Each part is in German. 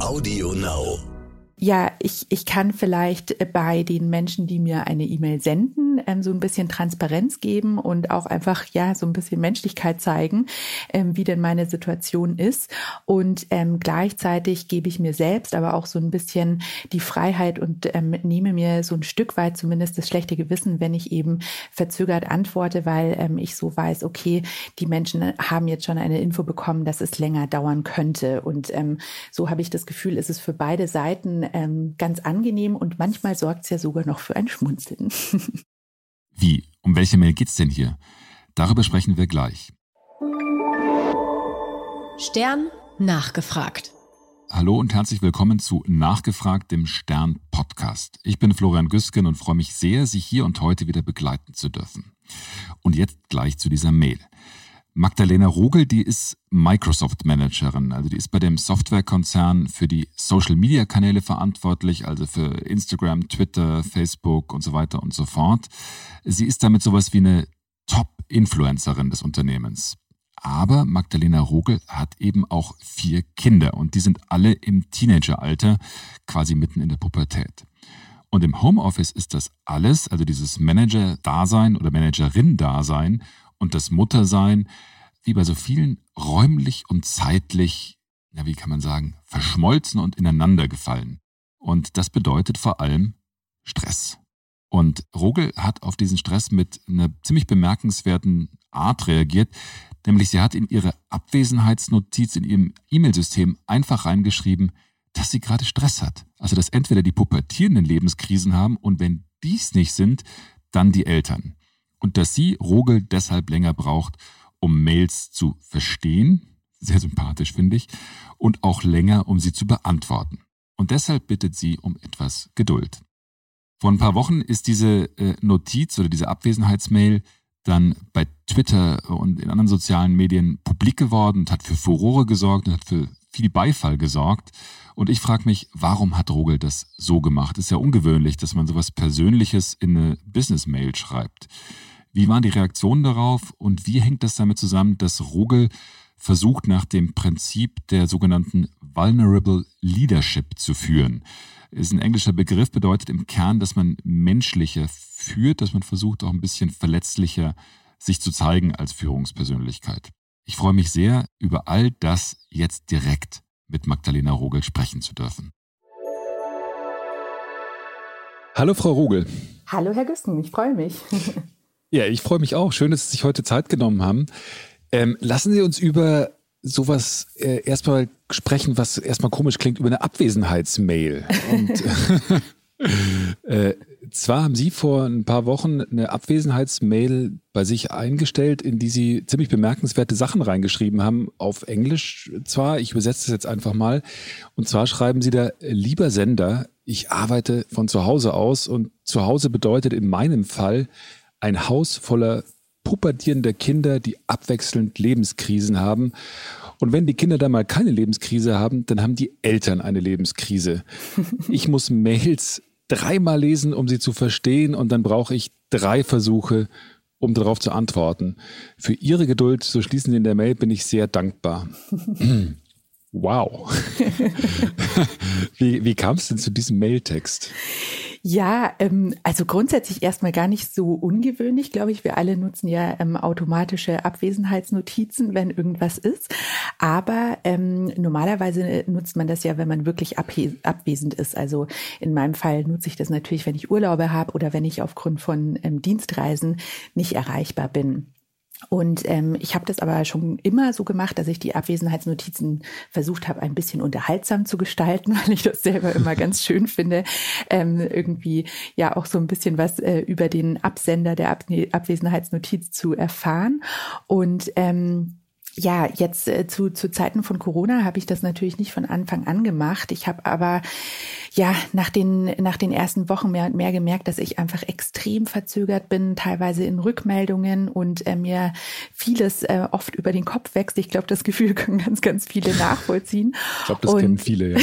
Audio Now. Ja, ich, ich kann vielleicht bei den Menschen, die mir eine E-Mail senden, ähm, so ein bisschen Transparenz geben und auch einfach, ja, so ein bisschen Menschlichkeit zeigen, ähm, wie denn meine Situation ist. Und ähm, gleichzeitig gebe ich mir selbst aber auch so ein bisschen die Freiheit und ähm, nehme mir so ein Stück weit zumindest das schlechte Gewissen, wenn ich eben verzögert antworte, weil ähm, ich so weiß, okay, die Menschen haben jetzt schon eine Info bekommen, dass es länger dauern könnte. Und ähm, so habe ich das Gefühl, ist es für beide Seiten ähm, ganz angenehm und manchmal sorgt es ja sogar noch für ein Schmunzeln. Wie? Um welche Mail geht's denn hier? Darüber sprechen wir gleich. Stern nachgefragt. Hallo und herzlich willkommen zu Nachgefragt, dem Stern Podcast. Ich bin Florian Güsken und freue mich sehr, Sie hier und heute wieder begleiten zu dürfen. Und jetzt gleich zu dieser Mail. Magdalena Rogel, die ist Microsoft Managerin, also die ist bei dem Softwarekonzern für die Social Media Kanäle verantwortlich, also für Instagram, Twitter, Facebook und so weiter und so fort. Sie ist damit sowas wie eine Top-Influencerin des Unternehmens. Aber Magdalena Rogel hat eben auch vier Kinder und die sind alle im Teenageralter, quasi mitten in der Pubertät. Und im Homeoffice ist das alles, also dieses Manager-Dasein oder Managerin-Dasein und das Muttersein, wie bei so vielen räumlich und zeitlich, ja, wie kann man sagen, verschmolzen und ineinander gefallen. Und das bedeutet vor allem Stress. Und Rogel hat auf diesen Stress mit einer ziemlich bemerkenswerten Art reagiert, nämlich sie hat in ihre Abwesenheitsnotiz in ihrem E-Mail-System einfach reingeschrieben, dass sie gerade Stress hat. Also dass entweder die pubertierenden Lebenskrisen haben und wenn dies nicht sind, dann die Eltern und dass sie Rogel deshalb länger braucht, um Mails zu verstehen, sehr sympathisch finde ich, und auch länger, um sie zu beantworten. Und deshalb bittet sie um etwas Geduld. Vor ein paar Wochen ist diese äh, Notiz oder diese Abwesenheitsmail dann bei Twitter und in anderen sozialen Medien publik geworden und hat für Furore gesorgt und hat für viel Beifall gesorgt. Und ich frage mich, warum hat Rogel das so gemacht? Ist ja ungewöhnlich, dass man sowas Persönliches in eine Business-Mail schreibt. Wie waren die Reaktionen darauf und wie hängt das damit zusammen, dass Rogel versucht, nach dem Prinzip der sogenannten Vulnerable Leadership zu führen? Ist ein englischer Begriff, bedeutet im Kern, dass man menschlicher führt, dass man versucht, auch ein bisschen verletzlicher sich zu zeigen als Führungspersönlichkeit. Ich freue mich sehr, über all das jetzt direkt mit Magdalena Rogel sprechen zu dürfen. Hallo, Frau Rogel. Hallo, Herr Güsten, ich freue mich. Ja, ich freue mich auch. Schön, dass Sie sich heute Zeit genommen haben. Ähm, lassen Sie uns über sowas äh, erstmal sprechen, was erstmal komisch klingt, über eine Abwesenheitsmail. Und äh, zwar haben Sie vor ein paar Wochen eine Abwesenheitsmail bei sich eingestellt, in die Sie ziemlich bemerkenswerte Sachen reingeschrieben haben, auf Englisch zwar, ich übersetze es jetzt einfach mal. Und zwar schreiben Sie da, lieber Sender, ich arbeite von zu Hause aus und zu Hause bedeutet in meinem Fall, ein Haus voller pubertierender Kinder, die abwechselnd Lebenskrisen haben. Und wenn die Kinder dann mal keine Lebenskrise haben, dann haben die Eltern eine Lebenskrise. Ich muss Mails dreimal lesen, um sie zu verstehen, und dann brauche ich drei Versuche, um darauf zu antworten. Für Ihre Geduld, so schließen Sie in der Mail, bin ich sehr dankbar. wow. wie wie kam es denn zu diesem Mailtext? Ja, ähm, also grundsätzlich erstmal gar nicht so ungewöhnlich, glaube ich. Wir alle nutzen ja ähm, automatische Abwesenheitsnotizen, wenn irgendwas ist. Aber ähm, normalerweise nutzt man das ja, wenn man wirklich abwesend ist. Also in meinem Fall nutze ich das natürlich, wenn ich Urlaube habe oder wenn ich aufgrund von ähm, Dienstreisen nicht erreichbar bin. Und ähm, ich habe das aber schon immer so gemacht, dass ich die Abwesenheitsnotizen versucht habe, ein bisschen unterhaltsam zu gestalten, weil ich das selber immer ganz schön finde, ähm, irgendwie ja auch so ein bisschen was äh, über den Absender der Ab Abwesenheitsnotiz zu erfahren. Und ähm, ja, jetzt äh, zu, zu Zeiten von Corona habe ich das natürlich nicht von Anfang an gemacht. Ich habe aber ja nach den, nach den ersten Wochen mehr und mehr gemerkt, dass ich einfach extrem verzögert bin, teilweise in Rückmeldungen und äh, mir vieles äh, oft über den Kopf wächst. Ich glaube, das Gefühl können ganz, ganz viele nachvollziehen. Ich glaube, das und, kennen viele, ja.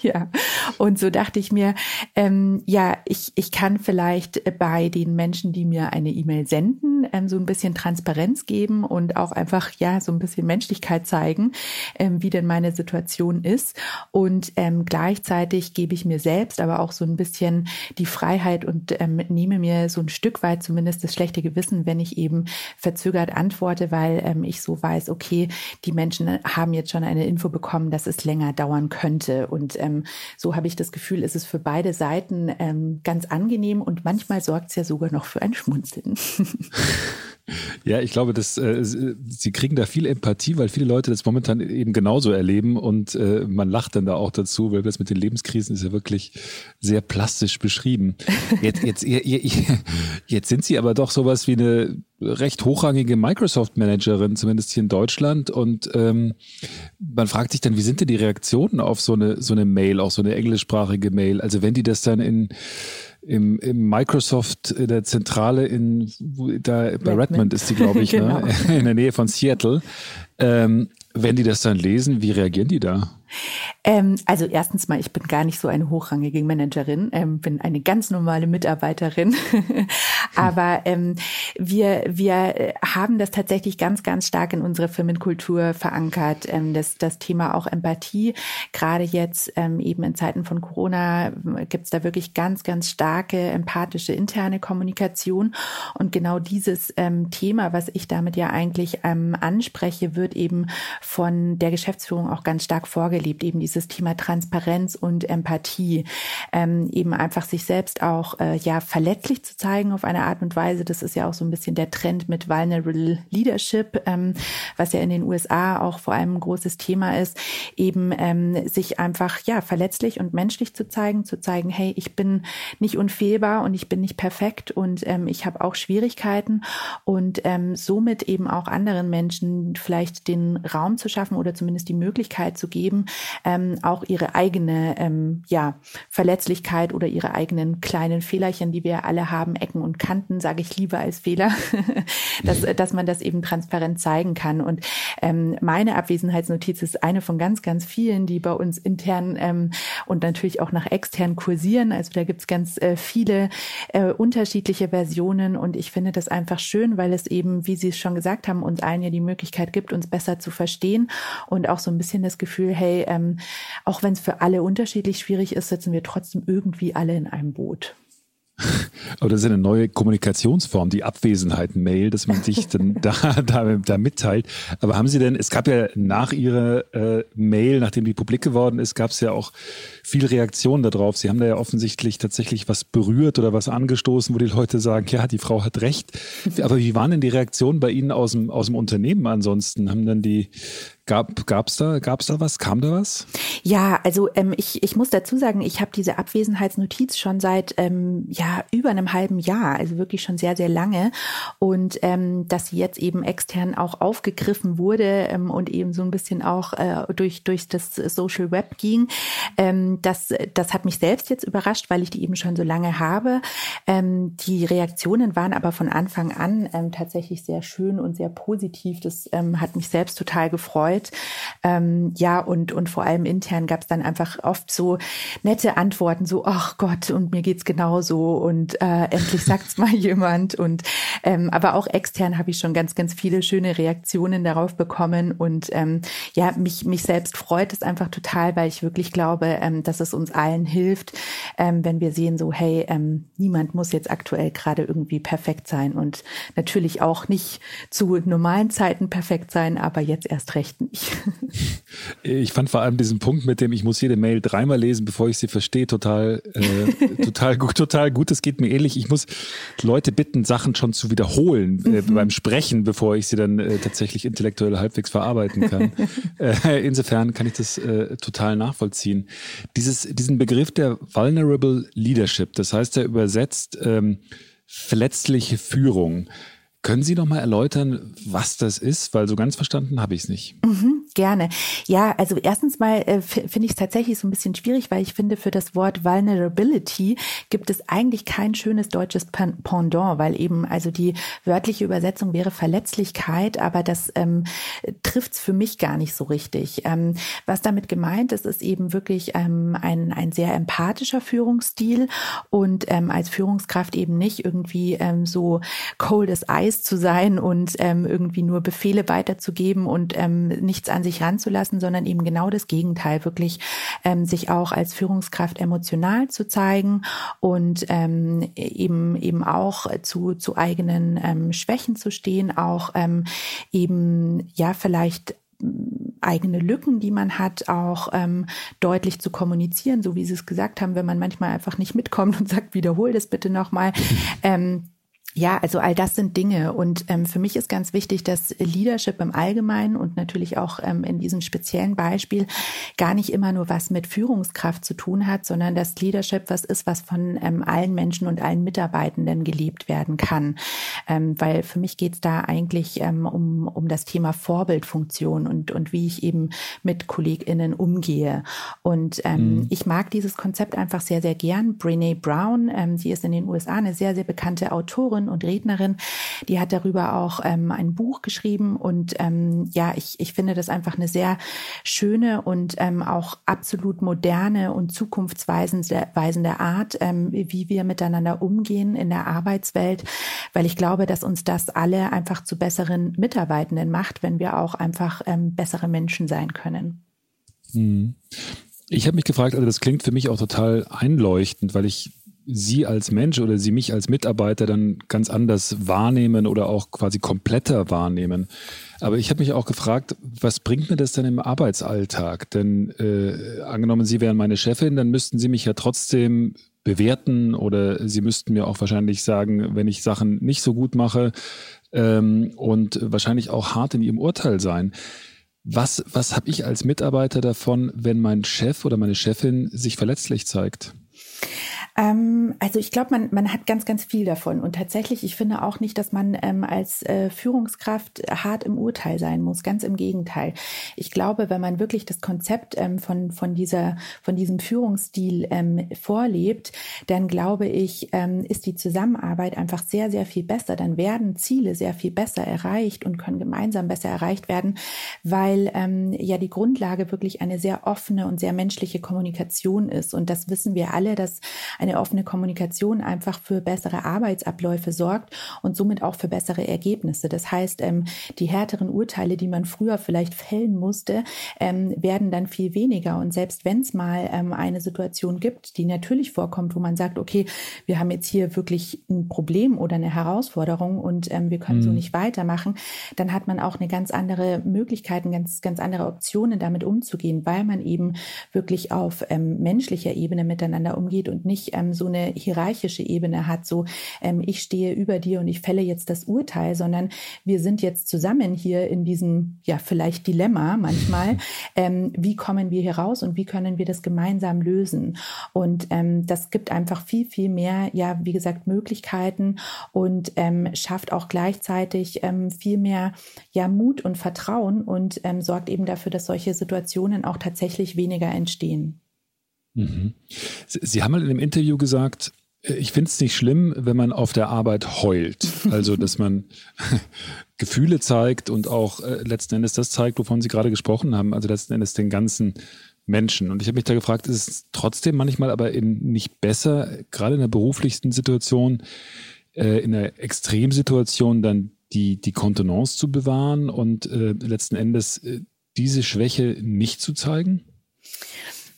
ja, und so dachte ich mir, ähm, ja, ich, ich kann vielleicht bei den Menschen, die mir eine E-Mail senden, ähm, so ein bisschen Transparenz geben und auch einfach ja so ein bisschen Menschlichkeit zeigen, ähm, wie denn meine Situation ist. Und ähm, gleichzeitig gebe ich mir selbst aber auch so ein bisschen die Freiheit und ähm, nehme mir so ein Stück weit zumindest das schlechte Gewissen, wenn ich eben verzögert antworte, weil ähm, ich so weiß, okay, die Menschen haben jetzt schon eine Info bekommen, dass es länger dauern könnte. Und ähm, so habe ich das Gefühl, ist es für beide Seiten ähm, ganz angenehm und manchmal sorgt es ja sogar noch für ein Schmunzeln. Ja, ich glaube, dass äh, sie kriegen da viel Empathie, weil viele Leute das momentan eben genauso erleben und äh, man lacht dann da auch dazu, weil das mit den Lebenskrisen ist ja wirklich sehr plastisch beschrieben. Jetzt, jetzt, jetzt sind sie aber doch sowas wie eine recht hochrangige Microsoft-Managerin, zumindest hier in Deutschland. Und ähm, man fragt sich dann, wie sind denn die Reaktionen auf so eine so eine Mail, auch so eine englischsprachige Mail? Also wenn die das dann in im, im Microsoft in der Zentrale in da bei Redmond, Redmond ist die, glaube ich, ne? genau. ne? in der Nähe von Seattle. Ähm, wenn die das dann lesen, wie reagieren die da? Ähm, also erstens mal, ich bin gar nicht so eine hochrangige Managerin, ähm, bin eine ganz normale Mitarbeiterin. Aber ähm, wir, wir haben das tatsächlich ganz, ganz stark in unserer Firmenkultur verankert. Ähm, das, das Thema auch Empathie. Gerade jetzt ähm, eben in Zeiten von Corona gibt es da wirklich ganz, ganz starke empathische interne Kommunikation. Und genau dieses ähm, Thema, was ich damit ja eigentlich ähm, anspreche, wird eben von der Geschäftsführung auch ganz stark vorgelebt. Eben dieses Thema Transparenz und Empathie. Ähm, eben einfach sich selbst auch äh, ja verletzlich zu zeigen auf eine Art und Weise. Das ist ja auch so ein bisschen der Trend mit Vulnerable Leadership, ähm, was ja in den USA auch vor allem ein großes Thema ist, eben ähm, sich einfach ja verletzlich und menschlich zu zeigen, zu zeigen, hey, ich bin nicht unfehlbar und ich bin nicht perfekt und ähm, ich habe auch Schwierigkeiten und ähm, somit eben auch anderen Menschen vielleicht den Raum zu schaffen oder zumindest die Möglichkeit zu geben, ähm, auch ihre eigene ähm, ja Verletzlichkeit oder ihre eigenen kleinen Fehlerchen, die wir alle haben, Ecken und Kanten, sage ich lieber als Fehler, dass, dass man das eben transparent zeigen kann. Und ähm, meine Abwesenheitsnotiz ist eine von ganz, ganz vielen, die bei uns intern ähm, und natürlich auch nach extern kursieren. Also da gibt's ganz äh, viele äh, unterschiedliche Versionen und ich finde das einfach schön, weil es eben, wie Sie es schon gesagt haben, uns allen ja die Möglichkeit gibt, uns besser zu verstehen und auch so ein bisschen das Gefühl, hey, ähm, auch wenn es für alle unterschiedlich schwierig ist, sitzen wir trotzdem irgendwie alle in einem Boot. Aber das ist eine neue Kommunikationsform, die Abwesenheit-Mail, dass man sich dann da, da, da mitteilt. Aber haben Sie denn, es gab ja nach Ihrer äh, Mail, nachdem die publik geworden ist, gab es ja auch viel Reaktionen darauf. Sie haben da ja offensichtlich tatsächlich was berührt oder was angestoßen, wo die Leute sagen, ja, die Frau hat recht. Aber wie waren denn die Reaktionen bei Ihnen aus dem, aus dem Unternehmen ansonsten? Haben dann die Gab gab's da gab's da was? Kam da was? Ja, also ähm, ich ich muss dazu sagen, ich habe diese Abwesenheitsnotiz schon seit ähm, ja über einem halben Jahr, also wirklich schon sehr sehr lange und ähm, dass sie jetzt eben extern auch aufgegriffen wurde ähm, und eben so ein bisschen auch äh, durch durch das Social Web ging, ähm, das das hat mich selbst jetzt überrascht, weil ich die eben schon so lange habe. Ähm, die Reaktionen waren aber von Anfang an ähm, tatsächlich sehr schön und sehr positiv. Das ähm, hat mich selbst total gefreut gefreut. Ähm, ja, und, und vor allem intern gab es dann einfach oft so nette Antworten, so, ach Gott, und mir geht's genauso und äh, endlich sagt's mal jemand. Und ähm, aber auch extern habe ich schon ganz, ganz viele schöne Reaktionen darauf bekommen. Und ähm, ja, mich, mich selbst freut es einfach total, weil ich wirklich glaube, ähm, dass es uns allen hilft, ähm, wenn wir sehen, so, hey, ähm, niemand muss jetzt aktuell gerade irgendwie perfekt sein und natürlich auch nicht zu normalen Zeiten perfekt sein, aber jetzt erst recht nicht. Ich fand vor allem diesen Punkt mit dem, ich muss jede Mail dreimal lesen, bevor ich sie verstehe, total, äh, total gut, total gut. Das geht mir ähnlich. Ich muss Leute bitten, Sachen schon zu wiederholen äh, mhm. beim Sprechen, bevor ich sie dann äh, tatsächlich intellektuell halbwegs verarbeiten kann. äh, insofern kann ich das äh, total nachvollziehen. Dieses, diesen Begriff der Vulnerable Leadership, das heißt ja übersetzt ähm, verletzliche Führung. Können Sie noch mal erläutern, was das ist? Weil so ganz verstanden habe ich es nicht. Mhm. Gerne. Ja, also erstens mal äh, finde ich es tatsächlich so ein bisschen schwierig, weil ich finde, für das Wort Vulnerability gibt es eigentlich kein schönes deutsches Pendant, weil eben also die wörtliche Übersetzung wäre Verletzlichkeit, aber das ähm, trifft es für mich gar nicht so richtig. Ähm, was damit gemeint ist, ist eben wirklich ähm, ein, ein sehr empathischer Führungsstil und ähm, als Führungskraft eben nicht irgendwie ähm, so cold as ice zu sein und ähm, irgendwie nur Befehle weiterzugeben und ähm, nichts an sich ranzulassen, sondern eben genau das Gegenteil, wirklich ähm, sich auch als Führungskraft emotional zu zeigen und ähm, eben eben auch zu zu eigenen ähm, Schwächen zu stehen, auch ähm, eben ja vielleicht eigene Lücken, die man hat, auch ähm, deutlich zu kommunizieren, so wie Sie es gesagt haben, wenn man manchmal einfach nicht mitkommt und sagt, wiederhol das bitte nochmal. Ähm, ja, also all das sind Dinge. Und ähm, für mich ist ganz wichtig, dass Leadership im Allgemeinen und natürlich auch ähm, in diesem speziellen Beispiel gar nicht immer nur was mit Führungskraft zu tun hat, sondern dass Leadership was ist, was von ähm, allen Menschen und allen Mitarbeitenden gelebt werden kann. Ähm, weil für mich geht es da eigentlich ähm, um, um das Thema Vorbildfunktion und, und wie ich eben mit KollegInnen umgehe. Und ähm, mhm. ich mag dieses Konzept einfach sehr, sehr gern. Brene Brown, sie ist in den USA eine sehr, sehr bekannte Autorin Autorin und Rednerin. Die hat darüber auch ähm, ein Buch geschrieben und ähm, ja, ich, ich finde das einfach eine sehr schöne und ähm, auch absolut moderne und zukunftsweisende weisende Art, ähm, wie wir miteinander umgehen in der Arbeitswelt, weil ich glaube, dass uns das alle einfach zu besseren Mitarbeitenden macht, wenn wir auch einfach ähm, bessere Menschen sein können. Hm. Ich habe mich gefragt, also das klingt für mich auch total einleuchtend, weil ich Sie als Mensch oder Sie mich als Mitarbeiter dann ganz anders wahrnehmen oder auch quasi kompletter wahrnehmen. Aber ich habe mich auch gefragt, was bringt mir das denn im Arbeitsalltag? Denn äh, angenommen, Sie wären meine Chefin, dann müssten Sie mich ja trotzdem bewerten oder Sie müssten mir auch wahrscheinlich sagen, wenn ich Sachen nicht so gut mache ähm, und wahrscheinlich auch hart in Ihrem Urteil sein. Was, was habe ich als Mitarbeiter davon, wenn mein Chef oder meine Chefin sich verletzlich zeigt? Ähm, also ich glaube, man, man hat ganz, ganz viel davon. Und tatsächlich, ich finde auch nicht, dass man ähm, als äh, Führungskraft hart im Urteil sein muss. Ganz im Gegenteil. Ich glaube, wenn man wirklich das Konzept ähm, von, von, dieser, von diesem Führungsstil ähm, vorlebt, dann glaube ich, ähm, ist die Zusammenarbeit einfach sehr, sehr viel besser. Dann werden Ziele sehr viel besser erreicht und können gemeinsam besser erreicht werden, weil ähm, ja die Grundlage wirklich eine sehr offene und sehr menschliche Kommunikation ist. Und das wissen wir alle, dass eine offene Kommunikation einfach für bessere Arbeitsabläufe sorgt und somit auch für bessere Ergebnisse. Das heißt, ähm, die härteren Urteile, die man früher vielleicht fällen musste, ähm, werden dann viel weniger. Und selbst wenn es mal ähm, eine Situation gibt, die natürlich vorkommt, wo man sagt, okay, wir haben jetzt hier wirklich ein Problem oder eine Herausforderung und wir können mhm. so nicht weitermachen, dann hat man auch eine ganz andere Möglichkeit, ganz, ganz andere Optionen damit umzugehen, weil man eben wirklich auf menschlicher Ebene miteinander umgeht und nicht ähm, so eine hierarchische Ebene hat, so ähm, ich stehe über dir und ich fälle jetzt das Urteil, sondern wir sind jetzt zusammen hier in diesem, ja, vielleicht Dilemma manchmal. Ähm, wie kommen wir hier raus und wie können wir das gemeinsam lösen? Und ähm, das gibt einfach viel, viel mehr, ja, wie gesagt, Möglichkeiten und ähm, schafft auch gleichzeitig ähm, viel mehr, ja, Mut und Vertrauen und ähm, sorgt eben dafür, dass solche Situationen auch tatsächlich weniger entstehen. Mhm. Sie haben mal in einem Interview gesagt, äh, ich finde es nicht schlimm, wenn man auf der Arbeit heult. Also, dass man Gefühle zeigt und auch äh, letzten Endes das zeigt, wovon Sie gerade gesprochen haben, also letzten Endes den ganzen Menschen. Und ich habe mich da gefragt, ist es trotzdem manchmal aber in, nicht besser, gerade in der beruflichsten Situation, äh, in der Extremsituation dann die, die Kontenance zu bewahren und äh, letzten Endes äh, diese Schwäche nicht zu zeigen?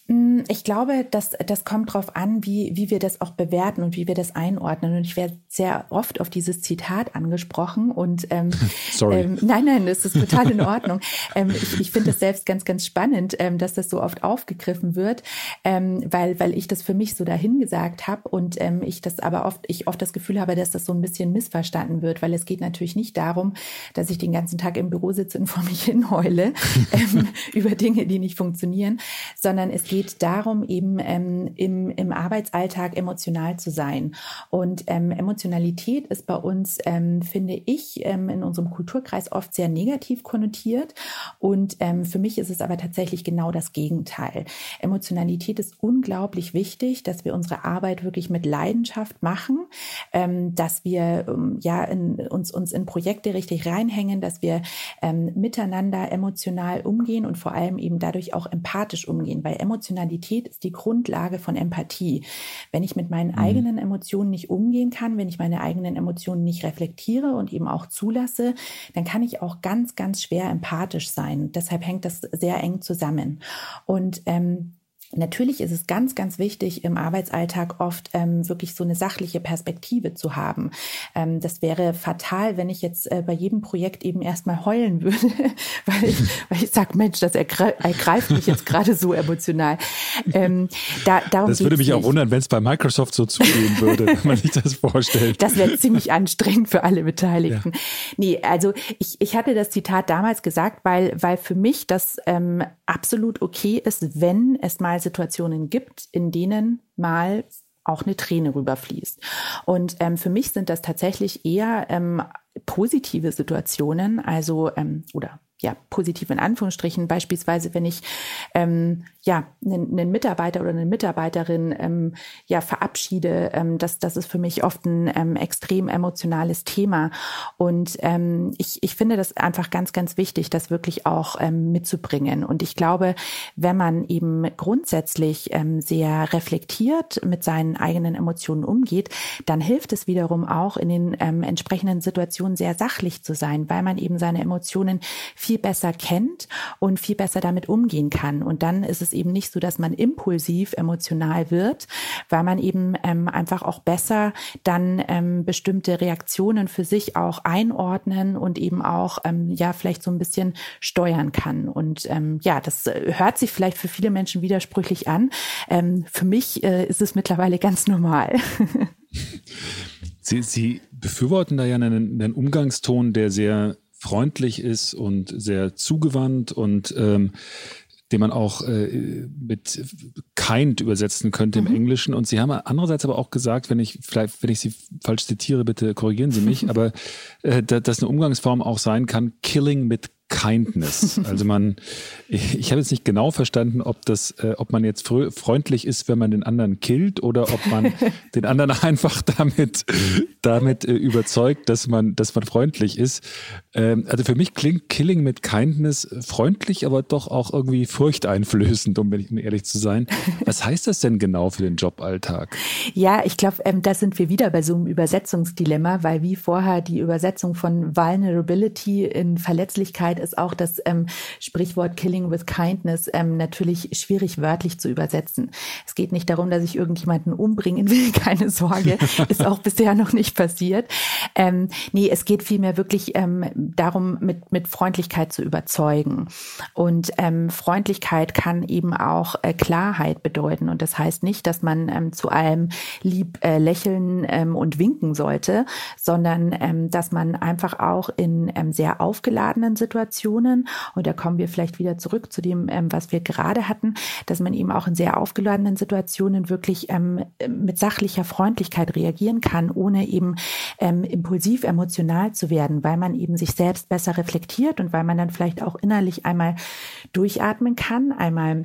Mm, ich glaube, dass das kommt darauf an, wie, wie wir das auch bewerten und wie wir das einordnen. Und ich werde sehr oft auf dieses Zitat angesprochen. Und ähm, Sorry. Ähm, nein, nein, das ist total in Ordnung. ähm, ich ich finde es selbst ganz, ganz spannend, ähm, dass das so oft aufgegriffen wird, ähm, weil, weil ich das für mich so dahingesagt habe und ähm, ich das aber oft, ich oft das Gefühl habe, dass das so ein bisschen missverstanden wird, weil es geht natürlich nicht darum, dass ich den ganzen Tag im Büro sitze und vor mich hin heule ähm, über Dinge, die nicht funktionieren, sondern es geht darum, eben ähm, im, im Arbeitsalltag emotional zu sein. Und ähm, Emotionalität ist bei uns, ähm, finde ich, ähm, in unserem Kulturkreis oft sehr negativ konnotiert. Und ähm, für mich ist es aber tatsächlich genau das Gegenteil. Emotionalität ist unglaublich wichtig, dass wir unsere Arbeit wirklich mit Leidenschaft machen, ähm, dass wir ähm, ja in, uns, uns in Projekte richtig reinhängen, dass wir ähm, miteinander emotional umgehen und vor allem eben dadurch auch empathisch umgehen, weil Emotionalität ist die Grundlage von Empathie. Wenn ich mit meinen mhm. eigenen Emotionen nicht umgehen kann, wenn ich meine eigenen Emotionen nicht reflektiere und eben auch zulasse, dann kann ich auch ganz, ganz schwer empathisch sein. Deshalb hängt das sehr eng zusammen. Und ähm, Natürlich ist es ganz, ganz wichtig, im Arbeitsalltag oft ähm, wirklich so eine sachliche Perspektive zu haben. Ähm, das wäre fatal, wenn ich jetzt äh, bei jedem Projekt eben erstmal heulen würde, weil ich, weil ich sage, Mensch, das ergreift mich jetzt gerade so emotional. Ähm, da, darum das würde mich nicht. auch wundern, wenn es bei Microsoft so zugehen würde, wenn man sich das vorstellt. Das wäre ziemlich anstrengend für alle Beteiligten. Ja. Nee, also ich, ich hatte das Zitat damals gesagt, weil, weil für mich das ähm, absolut okay ist, wenn es mal Situationen gibt, in denen mal auch eine Träne rüberfließt. Und ähm, für mich sind das tatsächlich eher ähm, positive Situationen, also ähm, oder ja, positiv in Anführungsstrichen, beispielsweise wenn ich ähm, ja einen, einen Mitarbeiter oder eine Mitarbeiterin ähm, ja verabschiede, ähm, das, das ist für mich oft ein ähm, extrem emotionales Thema. Und ähm, ich, ich finde das einfach ganz, ganz wichtig, das wirklich auch ähm, mitzubringen. Und ich glaube, wenn man eben grundsätzlich ähm, sehr reflektiert mit seinen eigenen Emotionen umgeht, dann hilft es wiederum auch in den ähm, entsprechenden Situationen sehr sachlich zu sein, weil man eben seine Emotionen viel besser kennt und viel besser damit umgehen kann. Und dann ist es eben nicht so, dass man impulsiv emotional wird, weil man eben ähm, einfach auch besser dann ähm, bestimmte Reaktionen für sich auch einordnen und eben auch ähm, ja vielleicht so ein bisschen steuern kann. Und ähm, ja, das hört sich vielleicht für viele Menschen widersprüchlich an. Ähm, für mich äh, ist es mittlerweile ganz normal. Sie, Sie befürworten da ja einen, einen Umgangston, der sehr freundlich ist und sehr zugewandt und ähm, den man auch äh, mit kind übersetzen könnte mhm. im Englischen. Und Sie haben andererseits aber auch gesagt, wenn ich vielleicht, wenn ich Sie falsch zitiere, bitte korrigieren Sie mich, aber äh, dass eine Umgangsform auch sein kann, killing mit Kindness. Also man, ich, habe jetzt nicht genau verstanden, ob das, äh, ob man jetzt freundlich ist, wenn man den anderen killt oder ob man den anderen einfach damit, damit äh, überzeugt, dass man, dass man freundlich ist. Ähm, also für mich klingt Killing mit Kindness freundlich, aber doch auch irgendwie furchteinflößend, um, ehrlich zu sein. Was heißt das denn genau für den Joballtag? Ja, ich glaube, ähm, da sind wir wieder bei so einem Übersetzungsdilemma, weil wie vorher die Übersetzung von Vulnerability in Verletzlichkeit ist auch das ähm, Sprichwort Killing with Kindness ähm, natürlich schwierig wörtlich zu übersetzen. Es geht nicht darum, dass ich irgendjemanden umbringen will, keine Sorge, ist auch bisher noch nicht passiert. Ähm, nee, es geht vielmehr wirklich ähm, darum, mit, mit Freundlichkeit zu überzeugen. Und ähm, Freundlichkeit kann eben auch äh, Klarheit bedeuten. Und das heißt nicht, dass man ähm, zu allem lieb äh, lächeln ähm, und winken sollte, sondern ähm, dass man einfach auch in ähm, sehr aufgeladenen Situationen, und da kommen wir vielleicht wieder zurück zu dem, ähm, was wir gerade hatten, dass man eben auch in sehr aufgeladenen Situationen wirklich ähm, mit sachlicher Freundlichkeit reagieren kann, ohne eben ähm, impulsiv emotional zu werden, weil man eben sich selbst besser reflektiert und weil man dann vielleicht auch innerlich einmal durchatmen kann, einmal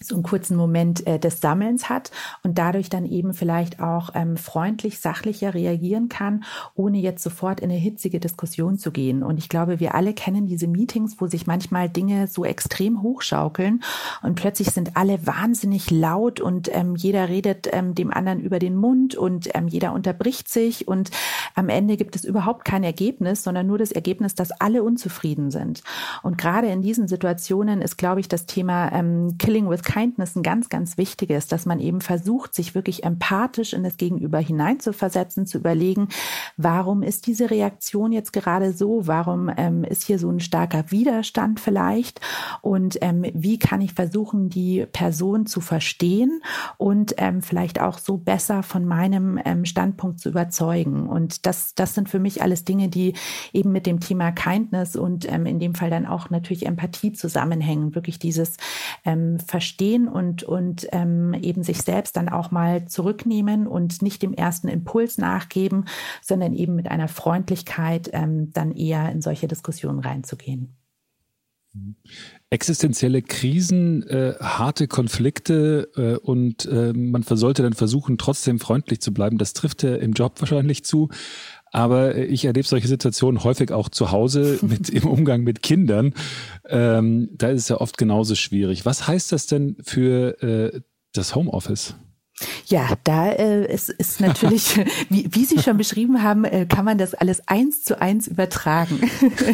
so einen kurzen Moment äh, des Sammelns hat und dadurch dann eben vielleicht auch ähm, freundlich, sachlicher reagieren kann, ohne jetzt sofort in eine hitzige Diskussion zu gehen. Und ich glaube, wir alle kennen diese Meetings, wo sich manchmal Dinge so extrem hochschaukeln und plötzlich sind alle wahnsinnig laut und ähm, jeder redet ähm, dem anderen über den Mund und ähm, jeder unterbricht sich und am Ende gibt es überhaupt kein Ergebnis, sondern nur das Ergebnis, dass alle unzufrieden sind. Und gerade in diesen Situationen ist, glaube ich, das Thema ähm, Killing with Kindness ein ganz, ganz wichtiges, dass man eben versucht, sich wirklich empathisch in das Gegenüber hineinzuversetzen, zu überlegen, warum ist diese Reaktion jetzt gerade so? Warum ähm, ist hier so ein starker Widerstand vielleicht? Und ähm, wie kann ich versuchen, die Person zu verstehen und ähm, vielleicht auch so besser von meinem ähm, Standpunkt zu überzeugen? Und das, das sind für mich alles Dinge, die eben mit dem Thema Kindness und ähm, in dem Fall dann auch natürlich Empathie zusammenhängen. Wirklich dieses ähm, Verstehen stehen und, und ähm, eben sich selbst dann auch mal zurücknehmen und nicht dem ersten Impuls nachgeben, sondern eben mit einer Freundlichkeit ähm, dann eher in solche Diskussionen reinzugehen. Existenzielle Krisen, äh, harte Konflikte äh, und äh, man sollte dann versuchen, trotzdem freundlich zu bleiben. Das trifft ja im Job wahrscheinlich zu. Aber ich erlebe solche Situationen häufig auch zu Hause mit im Umgang mit Kindern. Ähm, da ist es ja oft genauso schwierig. Was heißt das denn für äh, das Homeoffice? Ja, da äh, ist, ist natürlich, wie, wie Sie schon beschrieben haben, äh, kann man das alles eins zu eins übertragen.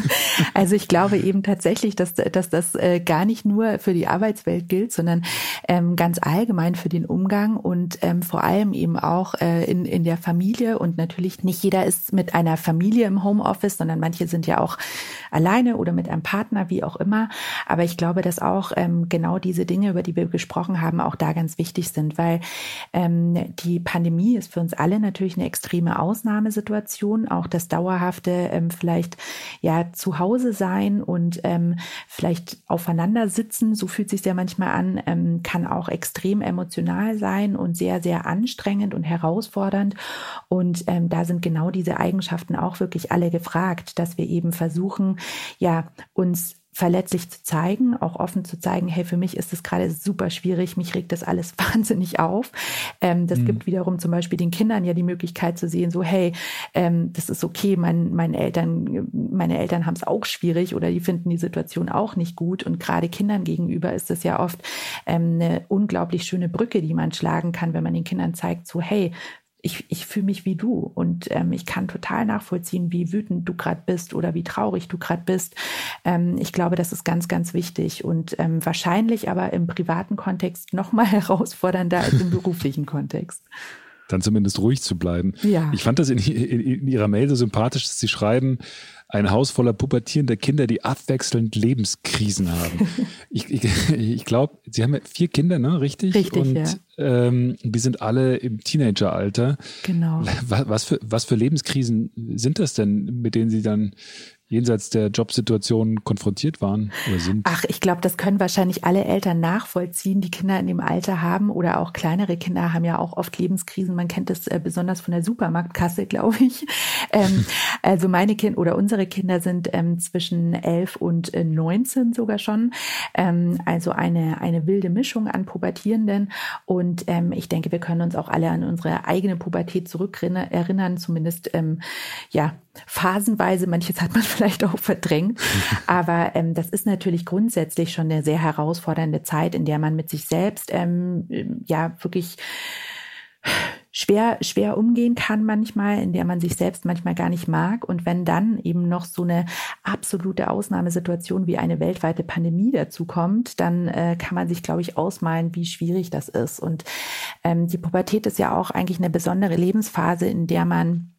also ich glaube eben tatsächlich, dass, dass das äh, gar nicht nur für die Arbeitswelt gilt, sondern ähm, ganz allgemein für den Umgang und ähm, vor allem eben auch äh, in, in der Familie. Und natürlich nicht jeder ist mit einer Familie im Homeoffice, sondern manche sind ja auch alleine oder mit einem Partner, wie auch immer. Aber ich glaube, dass auch ähm, genau diese Dinge, über die wir gesprochen haben, auch da ganz wichtig sind, weil ähm, die Pandemie ist für uns alle natürlich eine extreme Ausnahmesituation. Auch das dauerhafte ähm, vielleicht ja zu Hause sein und ähm, vielleicht aufeinander sitzen, so fühlt sich ja manchmal an, ähm, kann auch extrem emotional sein und sehr, sehr anstrengend und herausfordernd. Und ähm, da sind genau diese Eigenschaften auch wirklich alle gefragt, dass wir eben versuchen, ja, uns verletzlich zu zeigen, auch offen zu zeigen, hey, für mich ist es gerade super schwierig, mich regt das alles wahnsinnig auf. Ähm, das mhm. gibt wiederum zum Beispiel den Kindern ja die Möglichkeit zu sehen, so, hey, ähm, das ist okay, mein, meine Eltern, meine Eltern haben es auch schwierig oder die finden die Situation auch nicht gut. Und gerade Kindern gegenüber ist es ja oft ähm, eine unglaublich schöne Brücke, die man schlagen kann, wenn man den Kindern zeigt, so, hey, ich, ich fühle mich wie du und ähm, ich kann total nachvollziehen, wie wütend du gerade bist oder wie traurig du gerade bist. Ähm, ich glaube, das ist ganz, ganz wichtig und ähm, wahrscheinlich aber im privaten Kontext noch mal herausfordernder als im beruflichen Kontext dann zumindest ruhig zu bleiben. Ja. Ich fand das in, in, in, Ihrer Mail so sympathisch, dass Sie schreiben, ein Haus voller pubertierender Kinder, die abwechselnd Lebenskrisen haben. ich ich, ich glaube, Sie haben ja vier Kinder, ne? Richtig? Richtig, Und ja. ähm, die sind alle im Teenageralter. Genau. Was, was, für, was für Lebenskrisen sind das denn, mit denen Sie dann jenseits der Jobsituation konfrontiert waren oder sind? Ach, ich glaube, das können wahrscheinlich alle Eltern nachvollziehen, die Kinder in dem Alter haben oder auch kleinere Kinder haben ja auch oft Lebenskrisen. Man kennt das äh, besonders von der Supermarktkasse, glaube ich. Ähm, also meine Kinder oder unsere Kinder sind ähm, zwischen elf und äh, 19 sogar schon. Ähm, also eine, eine wilde Mischung an Pubertierenden. Und ähm, ich denke, wir können uns auch alle an unsere eigene Pubertät zurückerinnern, zumindest ähm, ja phasenweise. Manches hat man vielleicht auch verdrängt. Aber ähm, das ist natürlich grundsätzlich schon eine sehr herausfordernde Zeit, in der man mit sich selbst ähm, ja wirklich schwer, schwer umgehen kann manchmal, in der man sich selbst manchmal gar nicht mag. Und wenn dann eben noch so eine absolute Ausnahmesituation wie eine weltweite Pandemie dazu kommt, dann äh, kann man sich, glaube ich, ausmalen, wie schwierig das ist. Und ähm, die Pubertät ist ja auch eigentlich eine besondere Lebensphase, in der man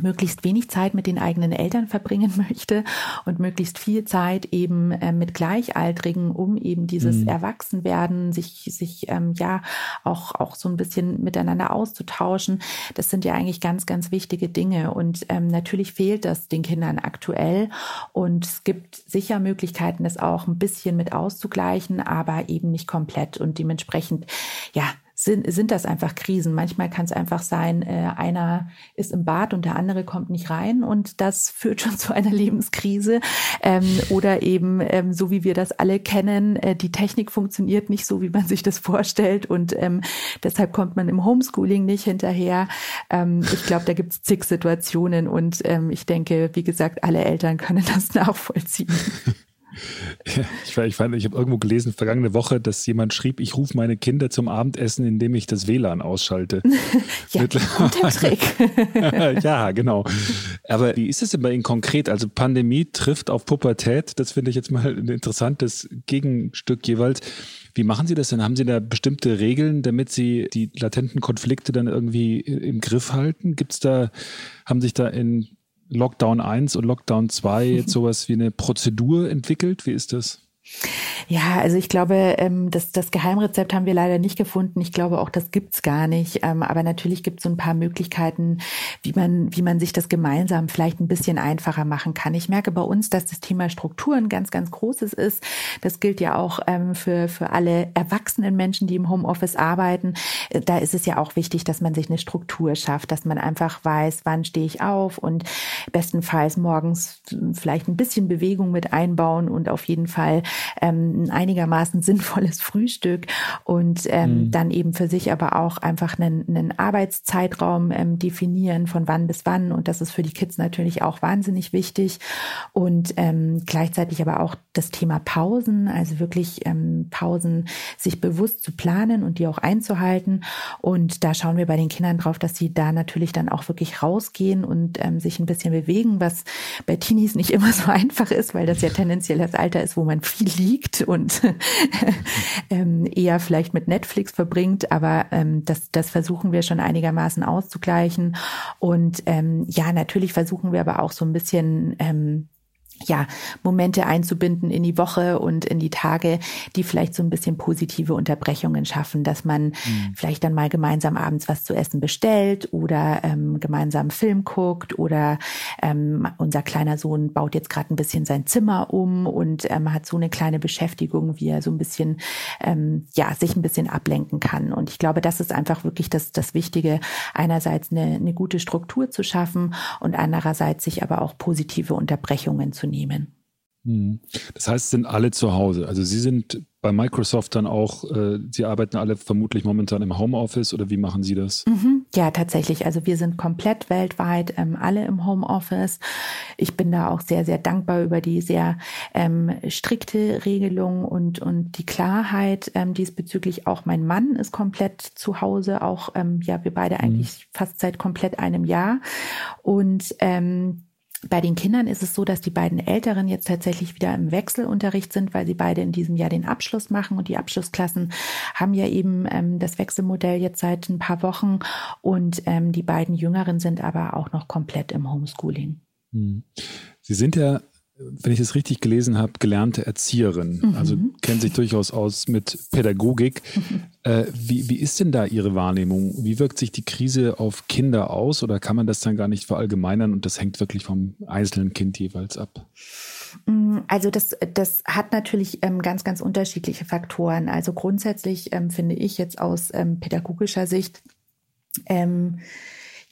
möglichst wenig Zeit mit den eigenen Eltern verbringen möchte und möglichst viel Zeit eben äh, mit Gleichaltrigen, um eben dieses mhm. Erwachsenwerden, sich, sich ähm, ja auch, auch so ein bisschen miteinander auszutauschen. Das sind ja eigentlich ganz, ganz wichtige Dinge. Und ähm, natürlich fehlt das den Kindern aktuell. Und es gibt sicher Möglichkeiten, das auch ein bisschen mit auszugleichen, aber eben nicht komplett. Und dementsprechend, ja, sind, sind das einfach Krisen. Manchmal kann es einfach sein, äh, einer ist im Bad und der andere kommt nicht rein und das führt schon zu einer Lebenskrise. Ähm, oder eben, ähm, so wie wir das alle kennen, äh, die Technik funktioniert nicht so, wie man sich das vorstellt und ähm, deshalb kommt man im Homeschooling nicht hinterher. Ähm, ich glaube, da gibt es zig Situationen und ähm, ich denke, wie gesagt, alle Eltern können das nachvollziehen. Ich, ich, fand, ich habe irgendwo gelesen, vergangene Woche, dass jemand schrieb, ich rufe meine Kinder zum Abendessen, indem ich das WLAN ausschalte. ja, guter Trick. ja, genau. Aber wie ist es denn bei Ihnen konkret? Also Pandemie trifft auf Pubertät. Das finde ich jetzt mal ein interessantes Gegenstück jeweils. Wie machen Sie das denn? Haben Sie da bestimmte Regeln, damit Sie die latenten Konflikte dann irgendwie im Griff halten? Gibt's da, haben sich da in Lockdown 1 und Lockdown 2 jetzt sowas wie eine Prozedur entwickelt? Wie ist das? Ja, also ich glaube, ähm, das, das Geheimrezept haben wir leider nicht gefunden. Ich glaube auch, das gibt's gar nicht. Ähm, aber natürlich gibt es so ein paar Möglichkeiten, wie man, wie man sich das gemeinsam vielleicht ein bisschen einfacher machen kann. Ich merke bei uns, dass das Thema Strukturen ganz, ganz großes ist. Das gilt ja auch ähm, für, für alle erwachsenen Menschen, die im Homeoffice arbeiten. Äh, da ist es ja auch wichtig, dass man sich eine Struktur schafft, dass man einfach weiß, wann stehe ich auf und bestenfalls morgens vielleicht ein bisschen Bewegung mit einbauen und auf jeden Fall ähm, ein einigermaßen sinnvolles Frühstück und ähm, mhm. dann eben für sich aber auch einfach einen, einen Arbeitszeitraum ähm, definieren, von wann bis wann. Und das ist für die Kids natürlich auch wahnsinnig wichtig. Und ähm, gleichzeitig aber auch das Thema Pausen, also wirklich ähm, Pausen sich bewusst zu planen und die auch einzuhalten. Und da schauen wir bei den Kindern drauf, dass sie da natürlich dann auch wirklich rausgehen und ähm, sich ein bisschen bewegen, was bei Teenies nicht immer so einfach ist, weil das ja tendenziell das Alter ist, wo man viel liegt und ähm, eher vielleicht mit Netflix verbringt. Aber ähm, das, das versuchen wir schon einigermaßen auszugleichen. Und ähm, ja, natürlich versuchen wir aber auch so ein bisschen ähm, ja, Momente einzubinden in die Woche und in die Tage, die vielleicht so ein bisschen positive Unterbrechungen schaffen, dass man mhm. vielleicht dann mal gemeinsam abends was zu essen bestellt oder ähm, gemeinsam Film guckt oder ähm, unser kleiner Sohn baut jetzt gerade ein bisschen sein Zimmer um und ähm, hat so eine kleine Beschäftigung, wie er so ein bisschen, ähm, ja, sich ein bisschen ablenken kann. Und ich glaube, das ist einfach wirklich das, das Wichtige, einerseits eine, eine gute Struktur zu schaffen und andererseits sich aber auch positive Unterbrechungen zu nehmen. Hm. Das heißt, sind alle zu Hause. Also Sie sind bei Microsoft dann auch, äh, Sie arbeiten alle vermutlich momentan im Homeoffice oder wie machen Sie das? Mhm. Ja, tatsächlich. Also wir sind komplett weltweit ähm, alle im Homeoffice. Ich bin da auch sehr, sehr dankbar über die sehr ähm, strikte Regelung und, und die Klarheit ähm, diesbezüglich. Auch mein Mann ist komplett zu Hause. Auch, ähm, ja, wir beide mhm. eigentlich fast seit komplett einem Jahr. Und ähm, bei den Kindern ist es so, dass die beiden Älteren jetzt tatsächlich wieder im Wechselunterricht sind, weil sie beide in diesem Jahr den Abschluss machen und die Abschlussklassen haben ja eben ähm, das Wechselmodell jetzt seit ein paar Wochen und ähm, die beiden Jüngeren sind aber auch noch komplett im Homeschooling. Hm. Sie sind ja wenn ich es richtig gelesen habe, gelernte Erzieherin. Mhm. Also kennen sich durchaus aus mit Pädagogik. Mhm. Äh, wie, wie ist denn da Ihre Wahrnehmung? Wie wirkt sich die Krise auf Kinder aus oder kann man das dann gar nicht verallgemeinern und das hängt wirklich vom einzelnen Kind jeweils ab? Mm, also das, das hat natürlich ähm, ganz, ganz unterschiedliche Faktoren. Also grundsätzlich ähm, finde ich jetzt aus ähm, pädagogischer Sicht, ähm,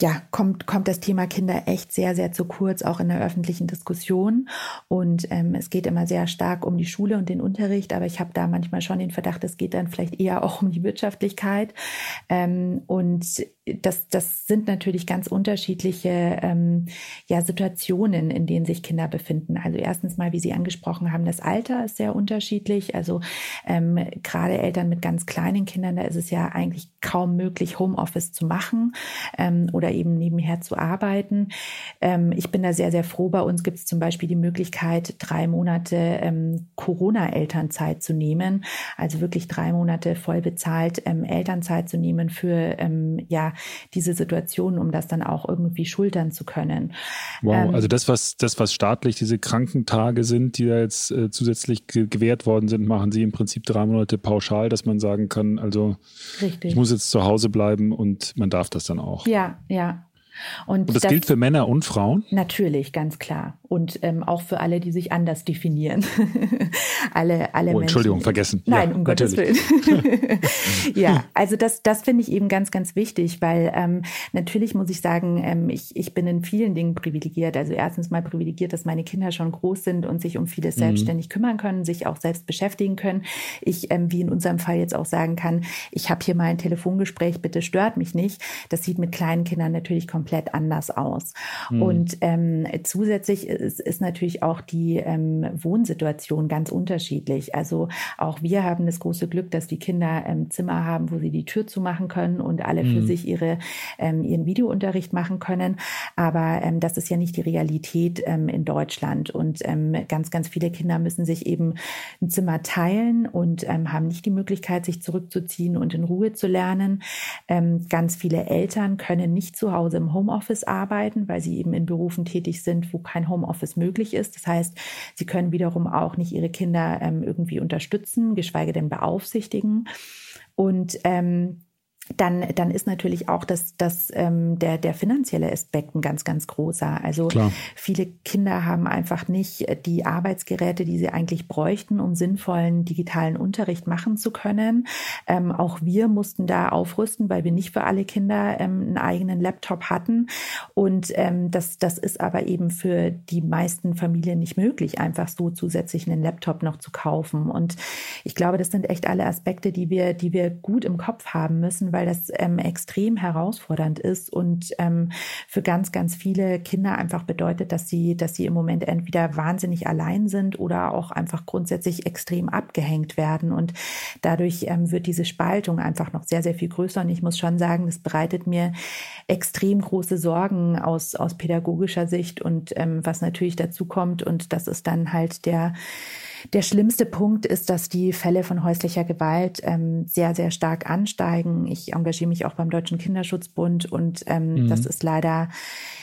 ja, kommt, kommt das Thema Kinder echt sehr, sehr zu kurz, auch in der öffentlichen Diskussion. Und ähm, es geht immer sehr stark um die Schule und den Unterricht, aber ich habe da manchmal schon den Verdacht, es geht dann vielleicht eher auch um die Wirtschaftlichkeit. Ähm, und das, das sind natürlich ganz unterschiedliche ähm, ja, Situationen, in denen sich Kinder befinden. Also erstens mal, wie Sie angesprochen haben, das Alter ist sehr unterschiedlich. Also ähm, gerade Eltern mit ganz kleinen Kindern, da ist es ja eigentlich kaum möglich, Homeoffice zu machen ähm, oder eben nebenher zu arbeiten. Ähm, ich bin da sehr, sehr froh. Bei uns gibt es zum Beispiel die Möglichkeit, drei Monate ähm, Corona-Elternzeit zu nehmen. Also wirklich drei Monate voll bezahlt ähm, Elternzeit zu nehmen für ähm, ja diese Situation, um das dann auch irgendwie schultern zu können. Wow, ähm, also das, was das, was staatlich diese Krankentage sind, die da jetzt äh, zusätzlich ge gewährt worden sind, machen Sie im Prinzip drei Monate pauschal, dass man sagen kann, also Richtig. ich muss jetzt zu Hause bleiben und man darf das dann auch. Ja, ja. Und, und das, das, gilt für Männer und Frauen? Natürlich, ganz klar. Und ähm, auch für alle, die sich anders definieren. alle, alle oh, Entschuldigung, Menschen. vergessen. Nein, ja, um Gottes Willen. ja, also das, das finde ich eben ganz, ganz wichtig, weil ähm, natürlich muss ich sagen, ähm, ich, ich bin in vielen Dingen privilegiert. Also erstens mal privilegiert, dass meine Kinder schon groß sind und sich um vieles mhm. selbstständig kümmern können, sich auch selbst beschäftigen können. Ich, ähm, wie in unserem Fall jetzt auch sagen kann, ich habe hier mal ein Telefongespräch, bitte stört mich nicht. Das sieht mit kleinen Kindern natürlich komplett komplett anders aus. Mhm. Und ähm, zusätzlich ist, ist natürlich auch die ähm, Wohnsituation ganz unterschiedlich. Also auch wir haben das große Glück, dass die Kinder ähm, Zimmer haben, wo sie die Tür zumachen können und alle mhm. für sich ihre, ähm, ihren Videounterricht machen können. Aber ähm, das ist ja nicht die Realität ähm, in Deutschland. Und ähm, ganz, ganz viele Kinder müssen sich eben ein Zimmer teilen und ähm, haben nicht die Möglichkeit, sich zurückzuziehen und in Ruhe zu lernen. Ähm, ganz viele Eltern können nicht zu Hause im Homeoffice arbeiten, weil sie eben in Berufen tätig sind, wo kein Homeoffice möglich ist. Das heißt, sie können wiederum auch nicht ihre Kinder ähm, irgendwie unterstützen, geschweige denn beaufsichtigen. Und ähm, dann, dann ist natürlich auch das, das, ähm, der, der finanzielle Aspekt ein ganz, ganz großer. Also Klar. viele Kinder haben einfach nicht die Arbeitsgeräte, die sie eigentlich bräuchten, um sinnvollen digitalen Unterricht machen zu können. Ähm, auch wir mussten da aufrüsten, weil wir nicht für alle Kinder ähm, einen eigenen Laptop hatten. Und ähm, das, das ist aber eben für die meisten Familien nicht möglich, einfach so zusätzlich einen Laptop noch zu kaufen. Und ich glaube, das sind echt alle Aspekte, die wir, die wir gut im Kopf haben müssen, weil das ähm, extrem herausfordernd ist und ähm, für ganz, ganz viele Kinder einfach bedeutet, dass sie, dass sie im Moment entweder wahnsinnig allein sind oder auch einfach grundsätzlich extrem abgehängt werden. Und dadurch ähm, wird diese Spaltung einfach noch sehr, sehr viel größer. Und ich muss schon sagen, das bereitet mir extrem große Sorgen aus, aus pädagogischer Sicht und ähm, was natürlich dazu kommt. Und das ist dann halt der, der schlimmste Punkt ist, dass die Fälle von häuslicher Gewalt ähm, sehr, sehr stark ansteigen. Ich engagiere mich auch beim Deutschen Kinderschutzbund und ähm, mhm. das ist leider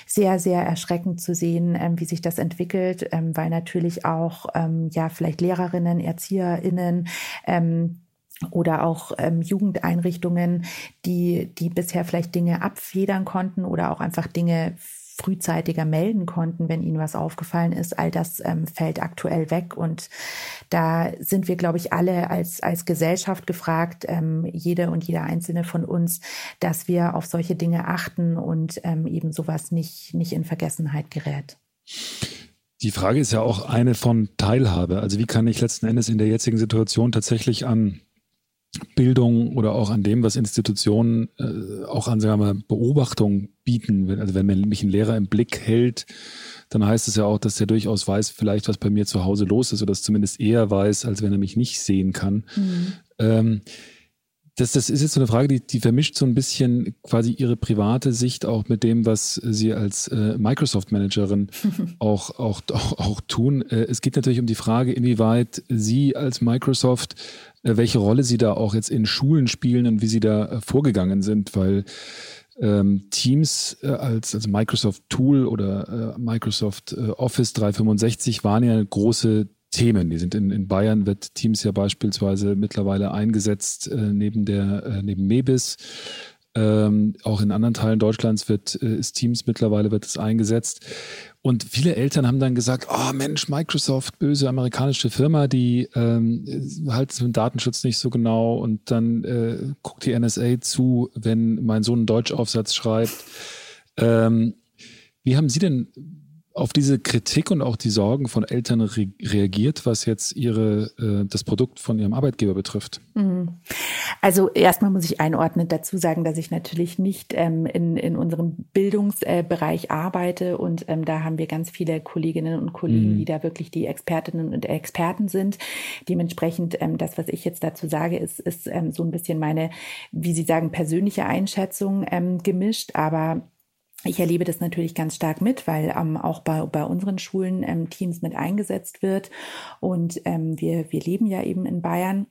sehr, sehr erschreckend zu sehen, ähm, wie sich das entwickelt, ähm, weil natürlich auch ähm, ja vielleicht Lehrerinnen, ErzieherInnen ähm, oder auch ähm, Jugendeinrichtungen, die, die bisher vielleicht Dinge abfedern konnten oder auch einfach Dinge frühzeitiger melden konnten, wenn ihnen was aufgefallen ist. All das ähm, fällt aktuell weg. Und da sind wir, glaube ich, alle als, als Gesellschaft gefragt, ähm, jede und jeder einzelne von uns, dass wir auf solche Dinge achten und ähm, eben sowas nicht, nicht in Vergessenheit gerät. Die Frage ist ja auch eine von Teilhabe. Also wie kann ich letzten Endes in der jetzigen Situation tatsächlich an Bildung oder auch an dem, was Institutionen äh, auch an sagen wir mal, Beobachtung bieten. Also wenn mich ein Lehrer im Blick hält, dann heißt es ja auch, dass er durchaus weiß, vielleicht was bei mir zu Hause los ist oder es zumindest eher weiß, als wenn er mich nicht sehen kann. Mhm. Ähm, das, das ist jetzt so eine Frage, die, die vermischt so ein bisschen quasi ihre private Sicht auch mit dem, was sie als äh, Microsoft-Managerin auch, auch, auch, auch tun. Äh, es geht natürlich um die Frage, inwieweit Sie als Microsoft, welche Rolle Sie da auch jetzt in Schulen spielen und wie Sie da äh, vorgegangen sind, weil ähm, Teams äh, als, als Microsoft Tool oder äh, Microsoft Office 365 waren ja große Themen. Die sind in, in Bayern wird Teams ja beispielsweise mittlerweile eingesetzt äh, neben der äh, neben Mebis. Ähm, auch in anderen Teilen Deutschlands wird äh, ist Teams mittlerweile wird es eingesetzt. Und viele Eltern haben dann gesagt, oh Mensch, Microsoft, böse amerikanische Firma, die ähm, halt den Datenschutz nicht so genau und dann äh, guckt die NSA zu, wenn mein Sohn einen Deutschaufsatz schreibt. Ähm, wie haben Sie denn auf diese Kritik und auch die Sorgen von Eltern re reagiert, was jetzt ihre äh, das Produkt von ihrem Arbeitgeber betrifft? Mhm. Also erstmal muss ich einordnend dazu sagen, dass ich natürlich nicht ähm, in, in unserem Bildungsbereich äh, arbeite und ähm, da haben wir ganz viele Kolleginnen und Kollegen, mhm. die da wirklich die Expertinnen und Experten sind. Dementsprechend ähm, das, was ich jetzt dazu sage, ist, ist ähm, so ein bisschen meine, wie Sie sagen, persönliche Einschätzung ähm, gemischt, aber ich erlebe das natürlich ganz stark mit, weil ähm, auch bei, bei unseren Schulen ähm, Teams mit eingesetzt wird. Und ähm, wir, wir leben ja eben in Bayern.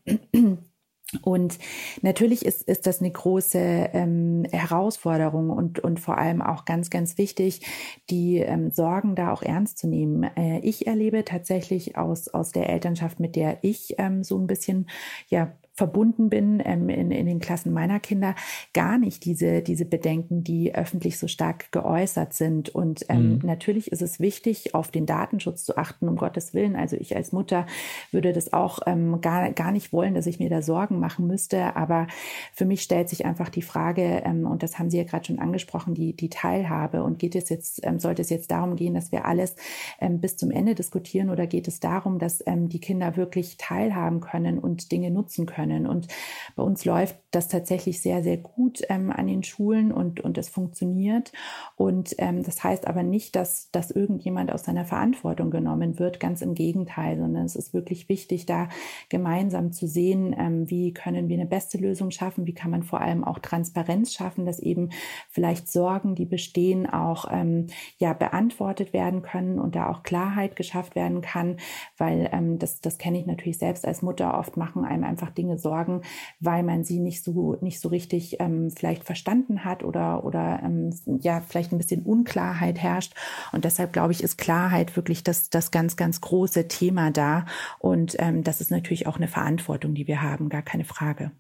Und natürlich ist, ist das eine große ähm, Herausforderung und, und vor allem auch ganz, ganz wichtig, die ähm, Sorgen da auch ernst zu nehmen. Äh, ich erlebe tatsächlich aus, aus der Elternschaft, mit der ich ähm, so ein bisschen ja, verbunden bin ähm, in, in den Klassen meiner Kinder, gar nicht diese, diese Bedenken, die öffentlich so stark geäußert sind. Und ähm, mhm. natürlich ist es wichtig, auf den Datenschutz zu achten, um Gottes Willen. Also ich als Mutter würde das auch ähm, gar, gar nicht wollen, dass ich mir da Sorgen machen müsste. Aber für mich stellt sich einfach die Frage, ähm, und das haben Sie ja gerade schon angesprochen, die, die Teilhabe. Und geht es jetzt, ähm, sollte es jetzt darum gehen, dass wir alles ähm, bis zum Ende diskutieren oder geht es darum, dass ähm, die Kinder wirklich teilhaben können und Dinge nutzen können? Können. Und bei uns läuft das tatsächlich sehr, sehr gut ähm, an den Schulen und, und es funktioniert. Und ähm, das heißt aber nicht, dass, dass irgendjemand aus seiner Verantwortung genommen wird. Ganz im Gegenteil, sondern es ist wirklich wichtig, da gemeinsam zu sehen, ähm, wie können wir eine beste Lösung schaffen, wie kann man vor allem auch Transparenz schaffen, dass eben vielleicht Sorgen, die bestehen, auch ähm, ja beantwortet werden können und da auch Klarheit geschafft werden kann, weil ähm, das, das kenne ich natürlich selbst als Mutter. Oft machen einem einfach Dinge Sorgen, weil man sie nicht so nicht so richtig ähm, vielleicht verstanden hat oder oder ähm, ja vielleicht ein bisschen Unklarheit herrscht. Und deshalb glaube ich, ist Klarheit wirklich das das ganz ganz große Thema da. Und ähm, das ist natürlich auch eine Verantwortung, die wir haben, gar keine Frage.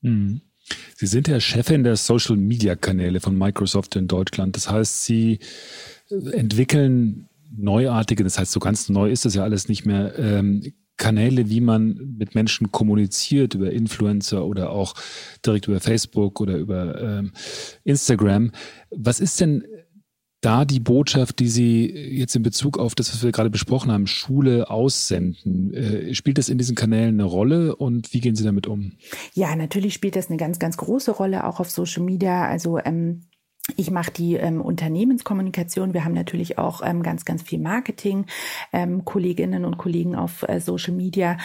Mhm. Sie sind ja Chefin der Social-Media-Kanäle von Microsoft in Deutschland. Das heißt, Sie entwickeln neuartige, das heißt, so ganz neu ist das ja alles nicht mehr, ähm, Kanäle, wie man mit Menschen kommuniziert, über Influencer oder auch direkt über Facebook oder über ähm, Instagram. Was ist denn da die Botschaft, die Sie jetzt in Bezug auf das, was wir gerade besprochen haben, Schule aussenden? Äh, spielt das in diesen Kanälen eine Rolle und wie gehen Sie damit um? Ja, natürlich spielt das eine ganz, ganz große Rolle auch auf Social Media. Also ähm, ich mache die ähm, Unternehmenskommunikation. Wir haben natürlich auch ähm, ganz, ganz viel Marketing, ähm, Kolleginnen und Kollegen auf äh, Social Media.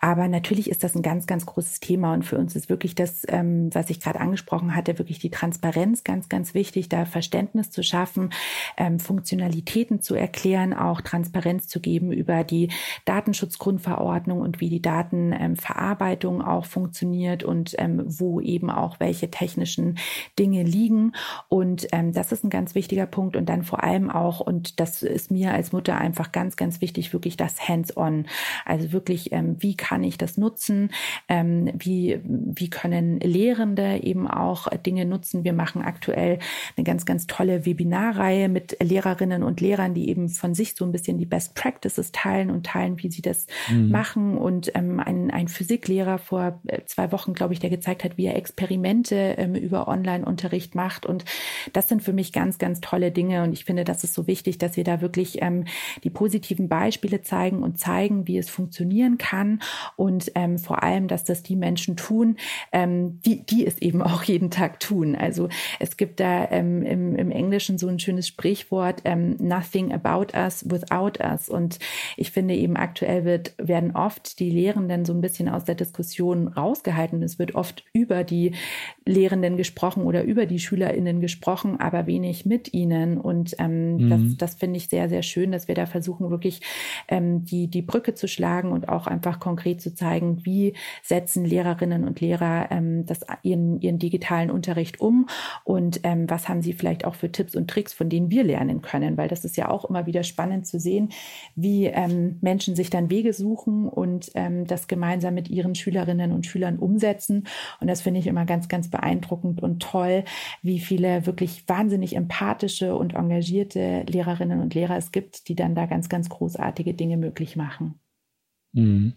Aber natürlich ist das ein ganz, ganz großes Thema. Und für uns ist wirklich das, ähm, was ich gerade angesprochen hatte, wirklich die Transparenz ganz, ganz wichtig, da Verständnis zu schaffen, ähm, Funktionalitäten zu erklären, auch Transparenz zu geben über die Datenschutzgrundverordnung und wie die Datenverarbeitung auch funktioniert und ähm, wo eben auch welche technischen Dinge liegen. Und und ähm, das ist ein ganz wichtiger Punkt. Und dann vor allem auch, und das ist mir als Mutter einfach ganz, ganz wichtig, wirklich das Hands-on. Also wirklich, ähm, wie kann ich das nutzen? Ähm, wie, wie können Lehrende eben auch Dinge nutzen? Wir machen aktuell eine ganz, ganz tolle Webinarreihe mit Lehrerinnen und Lehrern, die eben von sich so ein bisschen die Best Practices teilen und teilen, wie sie das mhm. machen. Und ähm, ein, ein Physiklehrer vor äh, zwei Wochen, glaube ich, der gezeigt hat, wie er Experimente ähm, über Online-Unterricht macht. Und das sind für mich ganz, ganz tolle Dinge und ich finde, das ist so wichtig, dass wir da wirklich ähm, die positiven Beispiele zeigen und zeigen, wie es funktionieren kann und ähm, vor allem, dass das die Menschen tun, ähm, die, die es eben auch jeden Tag tun. Also es gibt da ähm, im, im Englischen so ein schönes Sprichwort, ähm, nothing about us without us. Und ich finde eben aktuell wird, werden oft die Lehrenden so ein bisschen aus der Diskussion rausgehalten. Es wird oft über die Lehrenden gesprochen oder über die SchülerInnen gesprochen aber wenig mit ihnen. Und ähm, mhm. das, das finde ich sehr, sehr schön, dass wir da versuchen, wirklich ähm, die, die Brücke zu schlagen und auch einfach konkret zu zeigen, wie setzen Lehrerinnen und Lehrer ähm, das, ihren, ihren digitalen Unterricht um und ähm, was haben sie vielleicht auch für Tipps und Tricks, von denen wir lernen können, weil das ist ja auch immer wieder spannend zu sehen, wie ähm, Menschen sich dann Wege suchen und ähm, das gemeinsam mit ihren Schülerinnen und Schülern umsetzen. Und das finde ich immer ganz, ganz beeindruckend und toll, wie viele wirklich wahnsinnig empathische und engagierte Lehrerinnen und Lehrer es gibt, die dann da ganz, ganz großartige Dinge möglich machen. Mhm.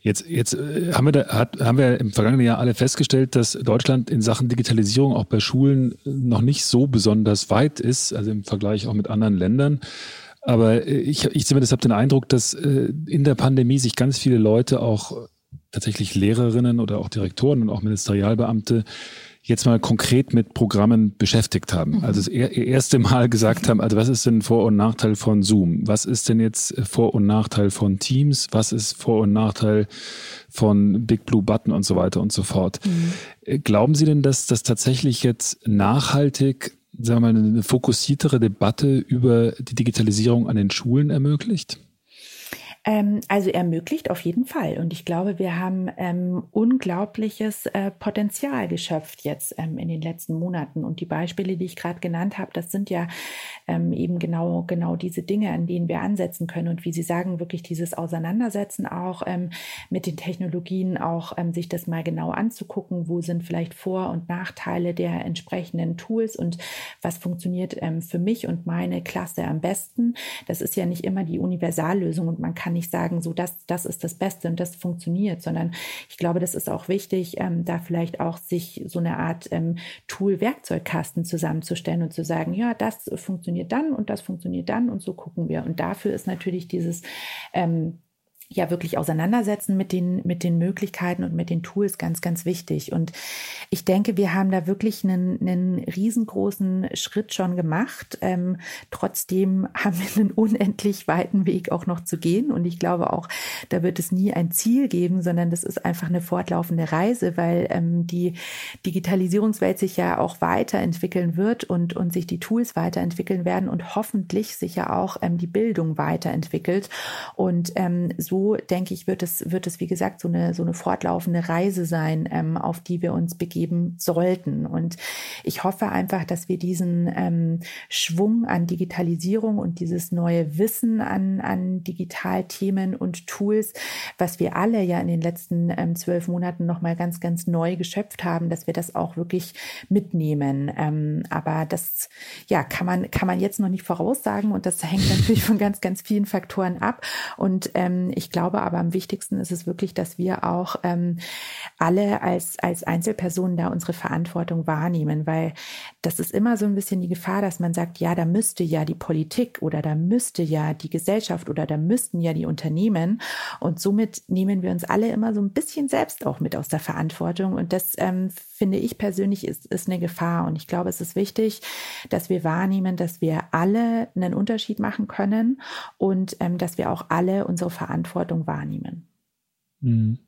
Jetzt, jetzt äh, haben, wir da, hat, haben wir im vergangenen Jahr alle festgestellt, dass Deutschland in Sachen Digitalisierung auch bei Schulen noch nicht so besonders weit ist, also im Vergleich auch mit anderen Ländern. Aber äh, ich, ich zumindest habe den Eindruck, dass äh, in der Pandemie sich ganz viele Leute, auch tatsächlich Lehrerinnen oder auch Direktoren und auch Ministerialbeamte, jetzt mal konkret mit Programmen beschäftigt haben. Mhm. Also das erste Mal gesagt haben, also was ist denn Vor- und Nachteil von Zoom? Was ist denn jetzt Vor- und Nachteil von Teams? Was ist Vor- und Nachteil von Big Blue Button und so weiter und so fort? Mhm. Äh, glauben Sie denn, dass das tatsächlich jetzt nachhaltig sagen wir mal, eine fokussiertere Debatte über die Digitalisierung an den Schulen ermöglicht? Ähm, also ermöglicht auf jeden Fall. Und ich glaube, wir haben ähm, unglaubliches äh, Potenzial geschöpft jetzt ähm, in den letzten Monaten. Und die Beispiele, die ich gerade genannt habe, das sind ja ähm, eben genau, genau diese Dinge, an denen wir ansetzen können. Und wie Sie sagen, wirklich dieses Auseinandersetzen auch ähm, mit den Technologien, auch ähm, sich das mal genau anzugucken, wo sind vielleicht Vor- und Nachteile der entsprechenden Tools und was funktioniert für mich und meine Klasse am besten. Das ist ja nicht immer die Universallösung und man kann nicht sagen, so das, das ist das Beste und das funktioniert, sondern ich glaube, das ist auch wichtig, ähm, da vielleicht auch sich so eine Art ähm, Tool-Werkzeugkasten zusammenzustellen und zu sagen, ja, das funktioniert dann und das funktioniert dann und so gucken wir. Und dafür ist natürlich dieses ähm, ja wirklich auseinandersetzen mit den, mit den Möglichkeiten und mit den Tools ganz, ganz wichtig. Und ich denke, wir haben da wirklich einen, einen riesengroßen Schritt schon gemacht. Ähm, trotzdem haben wir einen unendlich weiten Weg auch noch zu gehen. Und ich glaube auch, da wird es nie ein Ziel geben, sondern das ist einfach eine fortlaufende Reise, weil ähm, die Digitalisierungswelt sich ja auch weiterentwickeln wird und, und sich die Tools weiterentwickeln werden und hoffentlich sich ja auch ähm, die Bildung weiterentwickelt. Und ähm, so so denke ich, wird es, wird es, wie gesagt, so eine, so eine fortlaufende Reise sein, ähm, auf die wir uns begeben sollten. Und ich hoffe einfach, dass wir diesen ähm, Schwung an Digitalisierung und dieses neue Wissen an, an Digitalthemen und Tools, was wir alle ja in den letzten ähm, zwölf Monaten nochmal ganz, ganz neu geschöpft haben, dass wir das auch wirklich mitnehmen. Ähm, aber das, ja, kann man, kann man jetzt noch nicht voraussagen und das hängt natürlich von ganz, ganz vielen Faktoren ab. Und ähm, ich glaube aber am wichtigsten ist es wirklich, dass wir auch ähm, alle als, als Einzelpersonen da unsere Verantwortung wahrnehmen, weil das ist immer so ein bisschen die Gefahr, dass man sagt, ja, da müsste ja die Politik oder da müsste ja die Gesellschaft oder da müssten ja die Unternehmen. Und somit nehmen wir uns alle immer so ein bisschen selbst auch mit aus der Verantwortung. Und das ähm, finde ich persönlich ist, ist eine Gefahr. Und ich glaube, es ist wichtig, dass wir wahrnehmen, dass wir alle einen Unterschied machen können und ähm, dass wir auch alle unsere Verantwortung wahrnehmen. Mhm.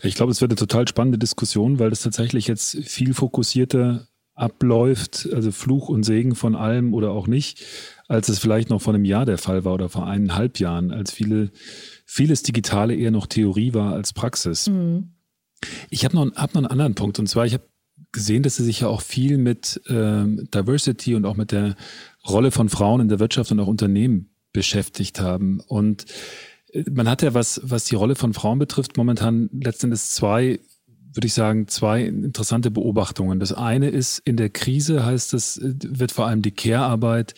Ich glaube, es wird eine total spannende Diskussion, weil das tatsächlich jetzt viel fokussierter abläuft, also Fluch und Segen von allem oder auch nicht, als es vielleicht noch vor einem Jahr der Fall war oder vor eineinhalb Jahren, als viele, vieles Digitale eher noch Theorie war als Praxis. Mhm. Ich habe noch, hab noch einen anderen Punkt und zwar, ich habe gesehen, dass Sie sich ja auch viel mit ähm, Diversity und auch mit der Rolle von Frauen in der Wirtschaft und auch Unternehmen beschäftigt haben. Und äh, man hat ja, was, was die Rolle von Frauen betrifft, momentan letztendlich zwei, würde ich sagen, zwei interessante Beobachtungen. Das eine ist, in der Krise heißt es, äh, wird vor allem die Care-Arbeit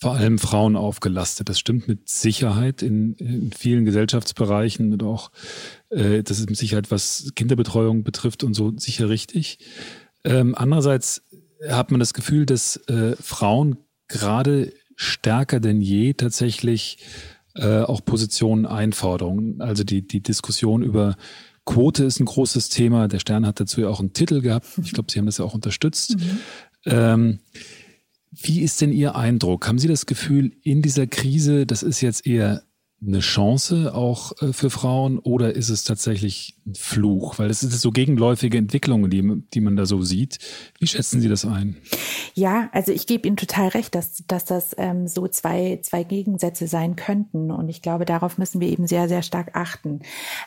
vor allem Frauen aufgelastet. Das stimmt mit Sicherheit in, in vielen Gesellschaftsbereichen und auch, äh, das ist mit Sicherheit, was Kinderbetreuung betrifft und so sicher richtig. Ähm, andererseits hat man das Gefühl, dass äh, Frauen gerade stärker denn je tatsächlich äh, auch Positionen einfordern. Also die, die Diskussion über Quote ist ein großes Thema. Der Stern hat dazu ja auch einen Titel gehabt. Ich glaube, Sie haben das ja auch unterstützt. Mhm. Ähm, wie ist denn Ihr Eindruck? Haben Sie das Gefühl, in dieser Krise, das ist jetzt eher eine Chance auch äh, für Frauen oder ist es tatsächlich ein Fluch? Weil es ist so gegenläufige Entwicklungen, die, die man da so sieht. Wie schätzen Sie das ein? Ja, also ich gebe Ihnen total recht, dass, dass das ähm, so zwei, zwei Gegensätze sein könnten. Und ich glaube, darauf müssen wir eben sehr, sehr stark achten.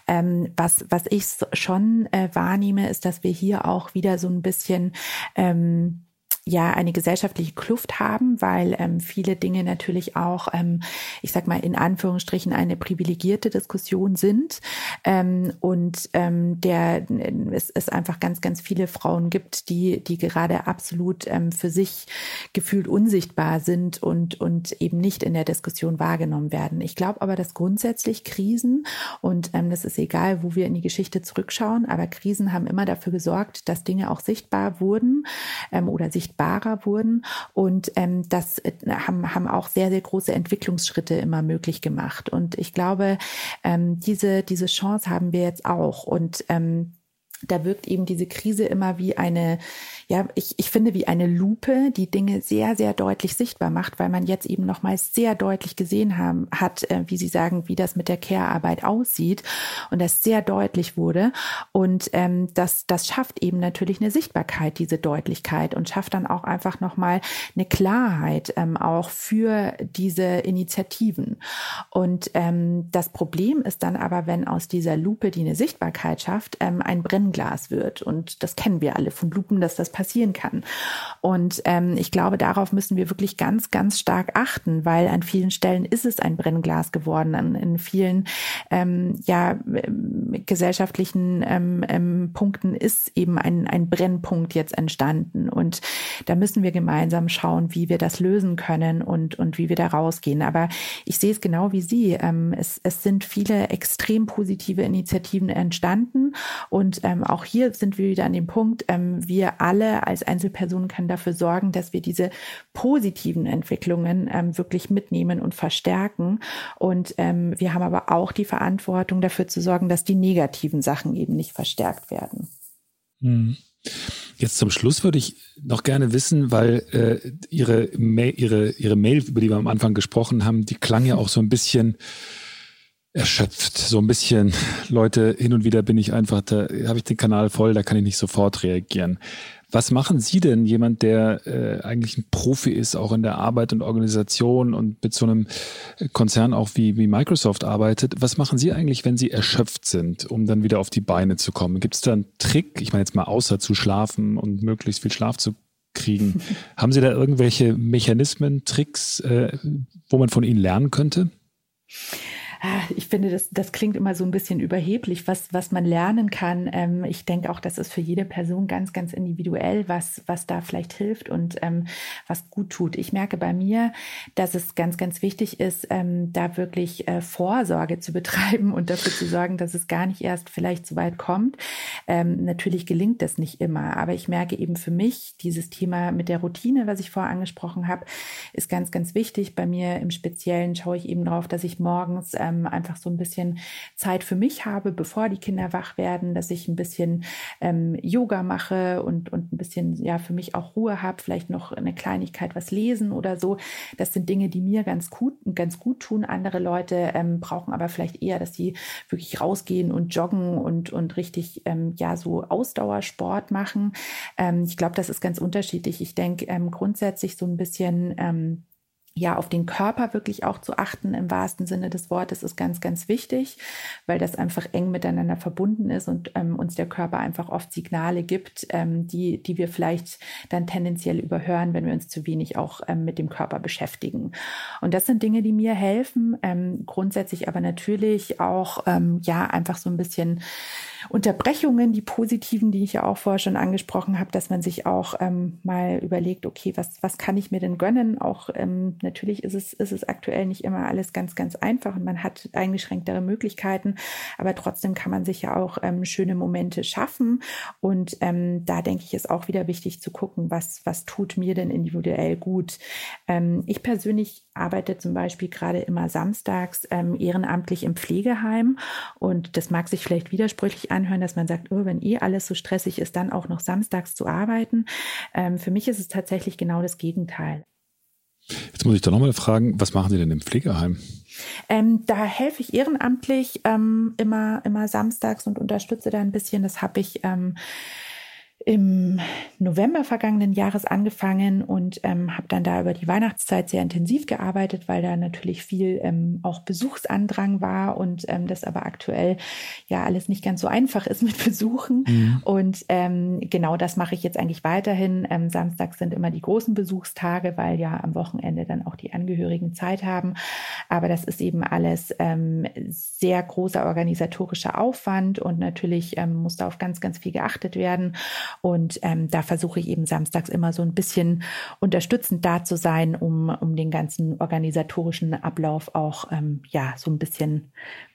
Ähm, was, was ich schon äh, wahrnehme, ist, dass wir hier auch wieder so ein bisschen ähm, ja eine gesellschaftliche Kluft haben, weil ähm, viele Dinge natürlich auch, ähm, ich sag mal in Anführungsstrichen eine privilegierte Diskussion sind ähm, und ähm, der es, es einfach ganz ganz viele Frauen gibt, die die gerade absolut ähm, für sich gefühlt unsichtbar sind und und eben nicht in der Diskussion wahrgenommen werden. Ich glaube aber, dass grundsätzlich Krisen und ähm, das ist egal, wo wir in die Geschichte zurückschauen, aber Krisen haben immer dafür gesorgt, dass Dinge auch sichtbar wurden ähm, oder sichtbar sichtbarer wurden und ähm, das äh, haben, haben auch sehr, sehr große Entwicklungsschritte immer möglich gemacht. Und ich glaube, ähm, diese, diese Chance haben wir jetzt auch. Und ähm, da wirkt eben diese Krise immer wie eine, ja, ich, ich finde wie eine Lupe, die Dinge sehr, sehr deutlich sichtbar macht, weil man jetzt eben nochmals sehr deutlich gesehen haben, hat, äh, wie Sie sagen, wie das mit der Care-Arbeit aussieht und das sehr deutlich wurde. Und ähm, das, das schafft eben natürlich eine Sichtbarkeit, diese Deutlichkeit und schafft dann auch einfach nochmal eine Klarheit ähm, auch für diese Initiativen. Und ähm, das Problem ist dann aber, wenn aus dieser Lupe, die eine Sichtbarkeit schafft, ähm, ein Brennglas wird. Und das kennen wir alle von Lupen, dass das passieren kann. Und ähm, ich glaube, darauf müssen wir wirklich ganz, ganz stark achten, weil an vielen Stellen ist es ein Brennglas geworden. An, in vielen ähm, ja, gesellschaftlichen ähm, ähm, Punkten ist eben ein, ein Brennpunkt jetzt entstanden. Und da müssen wir gemeinsam schauen, wie wir das lösen können und, und wie wir da rausgehen. Aber ich sehe es genau wie Sie. Ähm, es, es sind viele extrem positive Initiativen entstanden. Und ähm, auch hier sind wir wieder an dem Punkt, ähm, wir alle als Einzelpersonen können dafür sorgen, dass wir diese positiven Entwicklungen ähm, wirklich mitnehmen und verstärken. Und ähm, wir haben aber auch die Verantwortung dafür zu sorgen, dass die negativen Sachen eben nicht verstärkt werden. Mhm. Jetzt zum Schluss würde ich noch gerne wissen, weil äh, Ihre, Ma ihre, ihre Mail, über die wir am Anfang gesprochen haben, die klang ja auch so ein bisschen erschöpft. So ein bisschen, Leute, hin und wieder bin ich einfach, da habe ich den Kanal voll, da kann ich nicht sofort reagieren. Was machen Sie denn, jemand, der äh, eigentlich ein Profi ist, auch in der Arbeit und Organisation und mit so einem Konzern auch wie, wie Microsoft arbeitet? Was machen Sie eigentlich, wenn Sie erschöpft sind, um dann wieder auf die Beine zu kommen? Gibt es da einen Trick, ich meine jetzt mal außer zu schlafen und möglichst viel Schlaf zu kriegen? Haben Sie da irgendwelche Mechanismen, Tricks, äh, wo man von Ihnen lernen könnte? Ich finde, das, das klingt immer so ein bisschen überheblich, was, was man lernen kann. Ähm, ich denke auch, das ist für jede Person ganz, ganz individuell, was, was da vielleicht hilft und ähm, was gut tut. Ich merke bei mir, dass es ganz, ganz wichtig ist, ähm, da wirklich äh, Vorsorge zu betreiben und dafür zu sorgen, dass es gar nicht erst vielleicht so weit kommt. Ähm, natürlich gelingt das nicht immer, aber ich merke eben für mich, dieses Thema mit der Routine, was ich vorher angesprochen habe, ist ganz, ganz wichtig. Bei mir im Speziellen schaue ich eben darauf, dass ich morgens ähm, ähm, einfach so ein bisschen Zeit für mich habe, bevor die Kinder wach werden, dass ich ein bisschen ähm, Yoga mache und, und ein bisschen ja für mich auch Ruhe habe, vielleicht noch eine Kleinigkeit was lesen oder so. Das sind Dinge, die mir ganz gut, ganz gut tun. Andere Leute ähm, brauchen aber vielleicht eher, dass sie wirklich rausgehen und joggen und, und richtig ähm, ja so Ausdauersport machen. Ähm, ich glaube, das ist ganz unterschiedlich. Ich denke ähm, grundsätzlich so ein bisschen ähm, ja, auf den Körper wirklich auch zu achten im wahrsten Sinne des Wortes ist ganz, ganz wichtig, weil das einfach eng miteinander verbunden ist und ähm, uns der Körper einfach oft Signale gibt, ähm, die, die wir vielleicht dann tendenziell überhören, wenn wir uns zu wenig auch ähm, mit dem Körper beschäftigen. Und das sind Dinge, die mir helfen, ähm, grundsätzlich aber natürlich auch, ähm, ja, einfach so ein bisschen Unterbrechungen, die positiven, die ich ja auch vorher schon angesprochen habe, dass man sich auch ähm, mal überlegt, okay, was, was kann ich mir denn gönnen? Auch natürlich ist es, ist es aktuell nicht immer alles ganz, ganz einfach und man hat eingeschränktere Möglichkeiten, aber trotzdem kann man sich ja auch ähm, schöne Momente schaffen. Und ähm, da denke ich, ist auch wieder wichtig zu gucken, was, was tut mir denn individuell gut. Ähm, ich persönlich arbeite zum Beispiel gerade immer samstags ähm, ehrenamtlich im Pflegeheim und das mag sich vielleicht widersprüchlich anhören, dass man sagt, oh, wenn eh alles so stressig ist, dann auch noch samstags zu arbeiten. Ähm, für mich ist es tatsächlich genau das Gegenteil. Jetzt muss ich doch nochmal fragen, was machen Sie denn im Pflegeheim? Ähm, da helfe ich ehrenamtlich ähm, immer, immer samstags und unterstütze da ein bisschen. Das habe ich ähm, im November vergangenen Jahres angefangen und ähm, habe dann da über die Weihnachtszeit sehr intensiv gearbeitet, weil da natürlich viel ähm, auch Besuchsandrang war und ähm, das aber aktuell ja alles nicht ganz so einfach ist mit Besuchen. Mhm. Und ähm, genau das mache ich jetzt eigentlich weiterhin. Ähm, Samstags sind immer die großen Besuchstage, weil ja am Wochenende dann auch die Angehörigen Zeit haben. Aber das ist eben alles ähm, sehr großer organisatorischer Aufwand und natürlich ähm, muss da auf ganz, ganz viel geachtet werden. Und ähm, da versuche ich eben samstags immer so ein bisschen unterstützend da zu sein, um, um den ganzen organisatorischen Ablauf auch ähm, ja so ein bisschen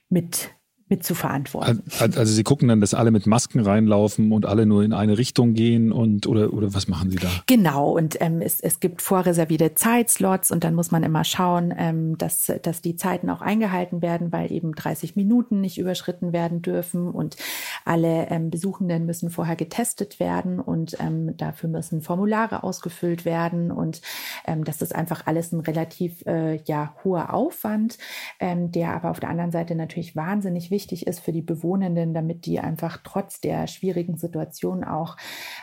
mit mit zu verantworten. Also Sie gucken dann, dass alle mit Masken reinlaufen und alle nur in eine Richtung gehen und oder oder was machen Sie da? Genau und ähm, es, es gibt vorreservierte Zeitslots und dann muss man immer schauen, ähm, dass dass die Zeiten auch eingehalten werden, weil eben 30 Minuten nicht überschritten werden dürfen und alle ähm, Besuchenden müssen vorher getestet werden und ähm, dafür müssen Formulare ausgefüllt werden und ähm, das ist einfach alles ein relativ äh, ja hoher Aufwand, ähm, der aber auf der anderen Seite natürlich wahnsinnig wichtig wichtig ist für die Bewohnenden, damit die einfach trotz der schwierigen Situation auch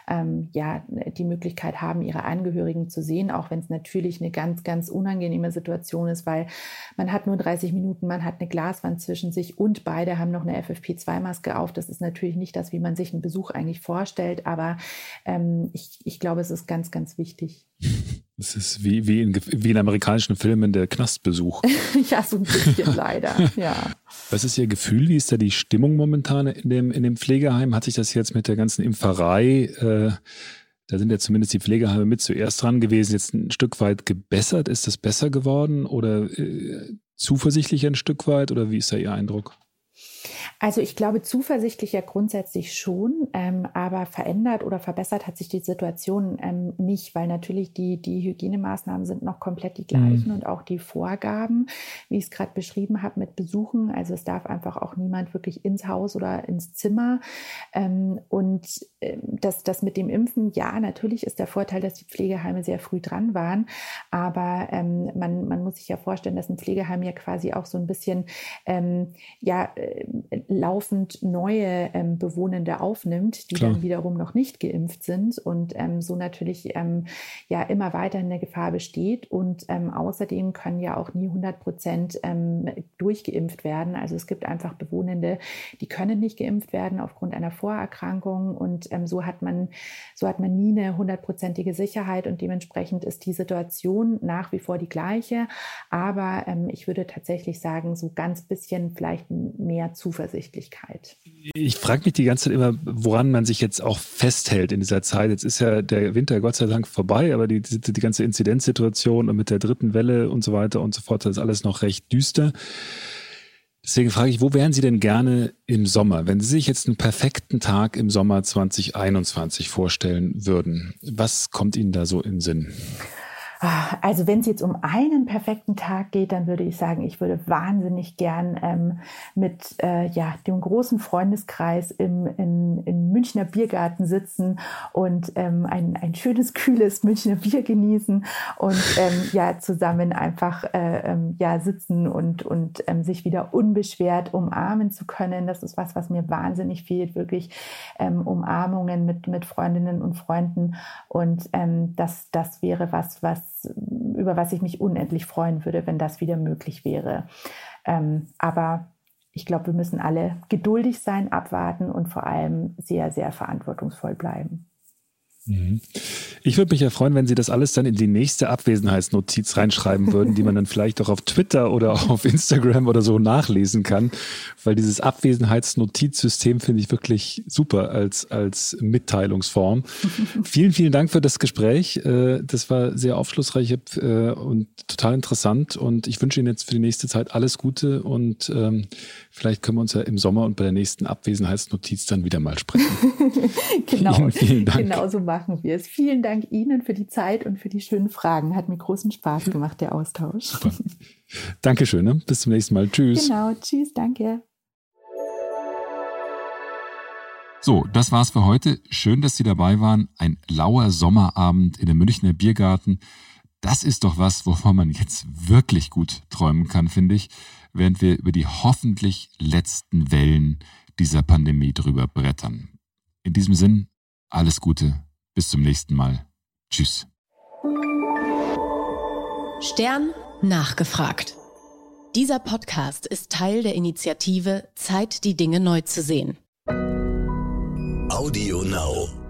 ähm, ja, die Möglichkeit haben, ihre Angehörigen zu sehen, auch wenn es natürlich eine ganz, ganz unangenehme Situation ist, weil man hat nur 30 Minuten, man hat eine Glaswand zwischen sich und beide haben noch eine FFP2-Maske auf. Das ist natürlich nicht das, wie man sich einen Besuch eigentlich vorstellt, aber ähm, ich, ich glaube, es ist ganz, ganz wichtig. Es ist wie, wie, in, wie in amerikanischen Filmen der Knastbesuch. ja, so ein bisschen leider, ja. Was ist Ihr Gefühl? Wie ist da die Stimmung momentan in dem, in dem Pflegeheim? Hat sich das jetzt mit der ganzen Impferei, äh, da sind ja zumindest die Pflegeheime mit zuerst dran gewesen, jetzt ein Stück weit gebessert? Ist das besser geworden oder äh, zuversichtlich ein Stück weit oder wie ist da Ihr Eindruck? Also ich glaube zuversichtlich ja grundsätzlich schon, ähm, aber verändert oder verbessert hat sich die Situation ähm, nicht, weil natürlich die, die Hygienemaßnahmen sind noch komplett die gleichen mhm. und auch die Vorgaben, wie ich es gerade beschrieben habe, mit Besuchen. Also es darf einfach auch niemand wirklich ins Haus oder ins Zimmer. Ähm, und äh, das, das mit dem Impfen, ja, natürlich ist der Vorteil, dass die Pflegeheime sehr früh dran waren, aber ähm, man, man muss sich ja vorstellen, dass ein Pflegeheim ja quasi auch so ein bisschen ähm, ja, äh, laufend neue ähm, Bewohnende aufnimmt, die Klar. dann wiederum noch nicht geimpft sind und ähm, so natürlich ähm, ja immer weiter in der Gefahr besteht. Und ähm, außerdem können ja auch nie 100 Prozent ähm, durchgeimpft werden. Also es gibt einfach Bewohnende, die können nicht geimpft werden aufgrund einer Vorerkrankung und so hat man so hat man nie eine hundertprozentige Sicherheit und dementsprechend ist die Situation nach wie vor die gleiche. Aber ich würde tatsächlich sagen, so ganz bisschen vielleicht mehr Zuversichtlichkeit. Ich frage mich die ganze Zeit immer, woran man sich jetzt auch festhält in dieser Zeit. Jetzt ist ja der Winter Gott sei Dank vorbei, aber die, die, die ganze Inzidenzsituation und mit der dritten Welle und so weiter und so fort, das ist alles noch recht düster. Deswegen frage ich, wo wären Sie denn gerne im Sommer? Wenn Sie sich jetzt einen perfekten Tag im Sommer 2021 vorstellen würden, was kommt Ihnen da so in Sinn? Also wenn es jetzt um einen perfekten Tag geht, dann würde ich sagen, ich würde wahnsinnig gern ähm, mit äh, ja, dem großen Freundeskreis im in, in Münchner Biergarten sitzen und ähm, ein, ein schönes, kühles Münchner Bier genießen und ähm, ja zusammen einfach äh, ähm, ja, sitzen und, und ähm, sich wieder unbeschwert umarmen zu können. Das ist was, was mir wahnsinnig fehlt, wirklich ähm, Umarmungen mit, mit Freundinnen und Freunden. Und das, das wäre was, was über was ich mich unendlich freuen würde, wenn das wieder möglich wäre. Ähm, aber ich glaube, wir müssen alle geduldig sein, abwarten und vor allem sehr, sehr verantwortungsvoll bleiben. Mhm. Ich würde mich ja freuen, wenn Sie das alles dann in die nächste Abwesenheitsnotiz reinschreiben würden, die man dann vielleicht auch auf Twitter oder auf Instagram oder so nachlesen kann, weil dieses Abwesenheitsnotizsystem finde ich wirklich super als, als Mitteilungsform. vielen, vielen Dank für das Gespräch. Äh, das war sehr aufschlussreich äh, und total interessant und ich wünsche Ihnen jetzt für die nächste Zeit alles Gute und ähm, vielleicht können wir uns ja im Sommer und bei der nächsten Abwesenheitsnotiz dann wieder mal sprechen. genau. Vielen, vielen Dank. Genau so machen wir es. Vielen Dank Ihnen für die Zeit und für die schönen Fragen. Hat mir großen Spaß gemacht, der Austausch. Super. Dankeschön. Ne? Bis zum nächsten Mal. Tschüss. Genau. Tschüss. Danke. So, das war's für heute. Schön, dass Sie dabei waren. Ein lauer Sommerabend in dem Münchner Biergarten. Das ist doch was, wovon man jetzt wirklich gut träumen kann, finde ich, während wir über die hoffentlich letzten Wellen dieser Pandemie drüber brettern. In diesem Sinn, alles Gute, bis zum nächsten Mal. Tschüss. Stern nachgefragt. Dieser Podcast ist Teil der Initiative Zeit, die Dinge neu zu sehen. Audio Now.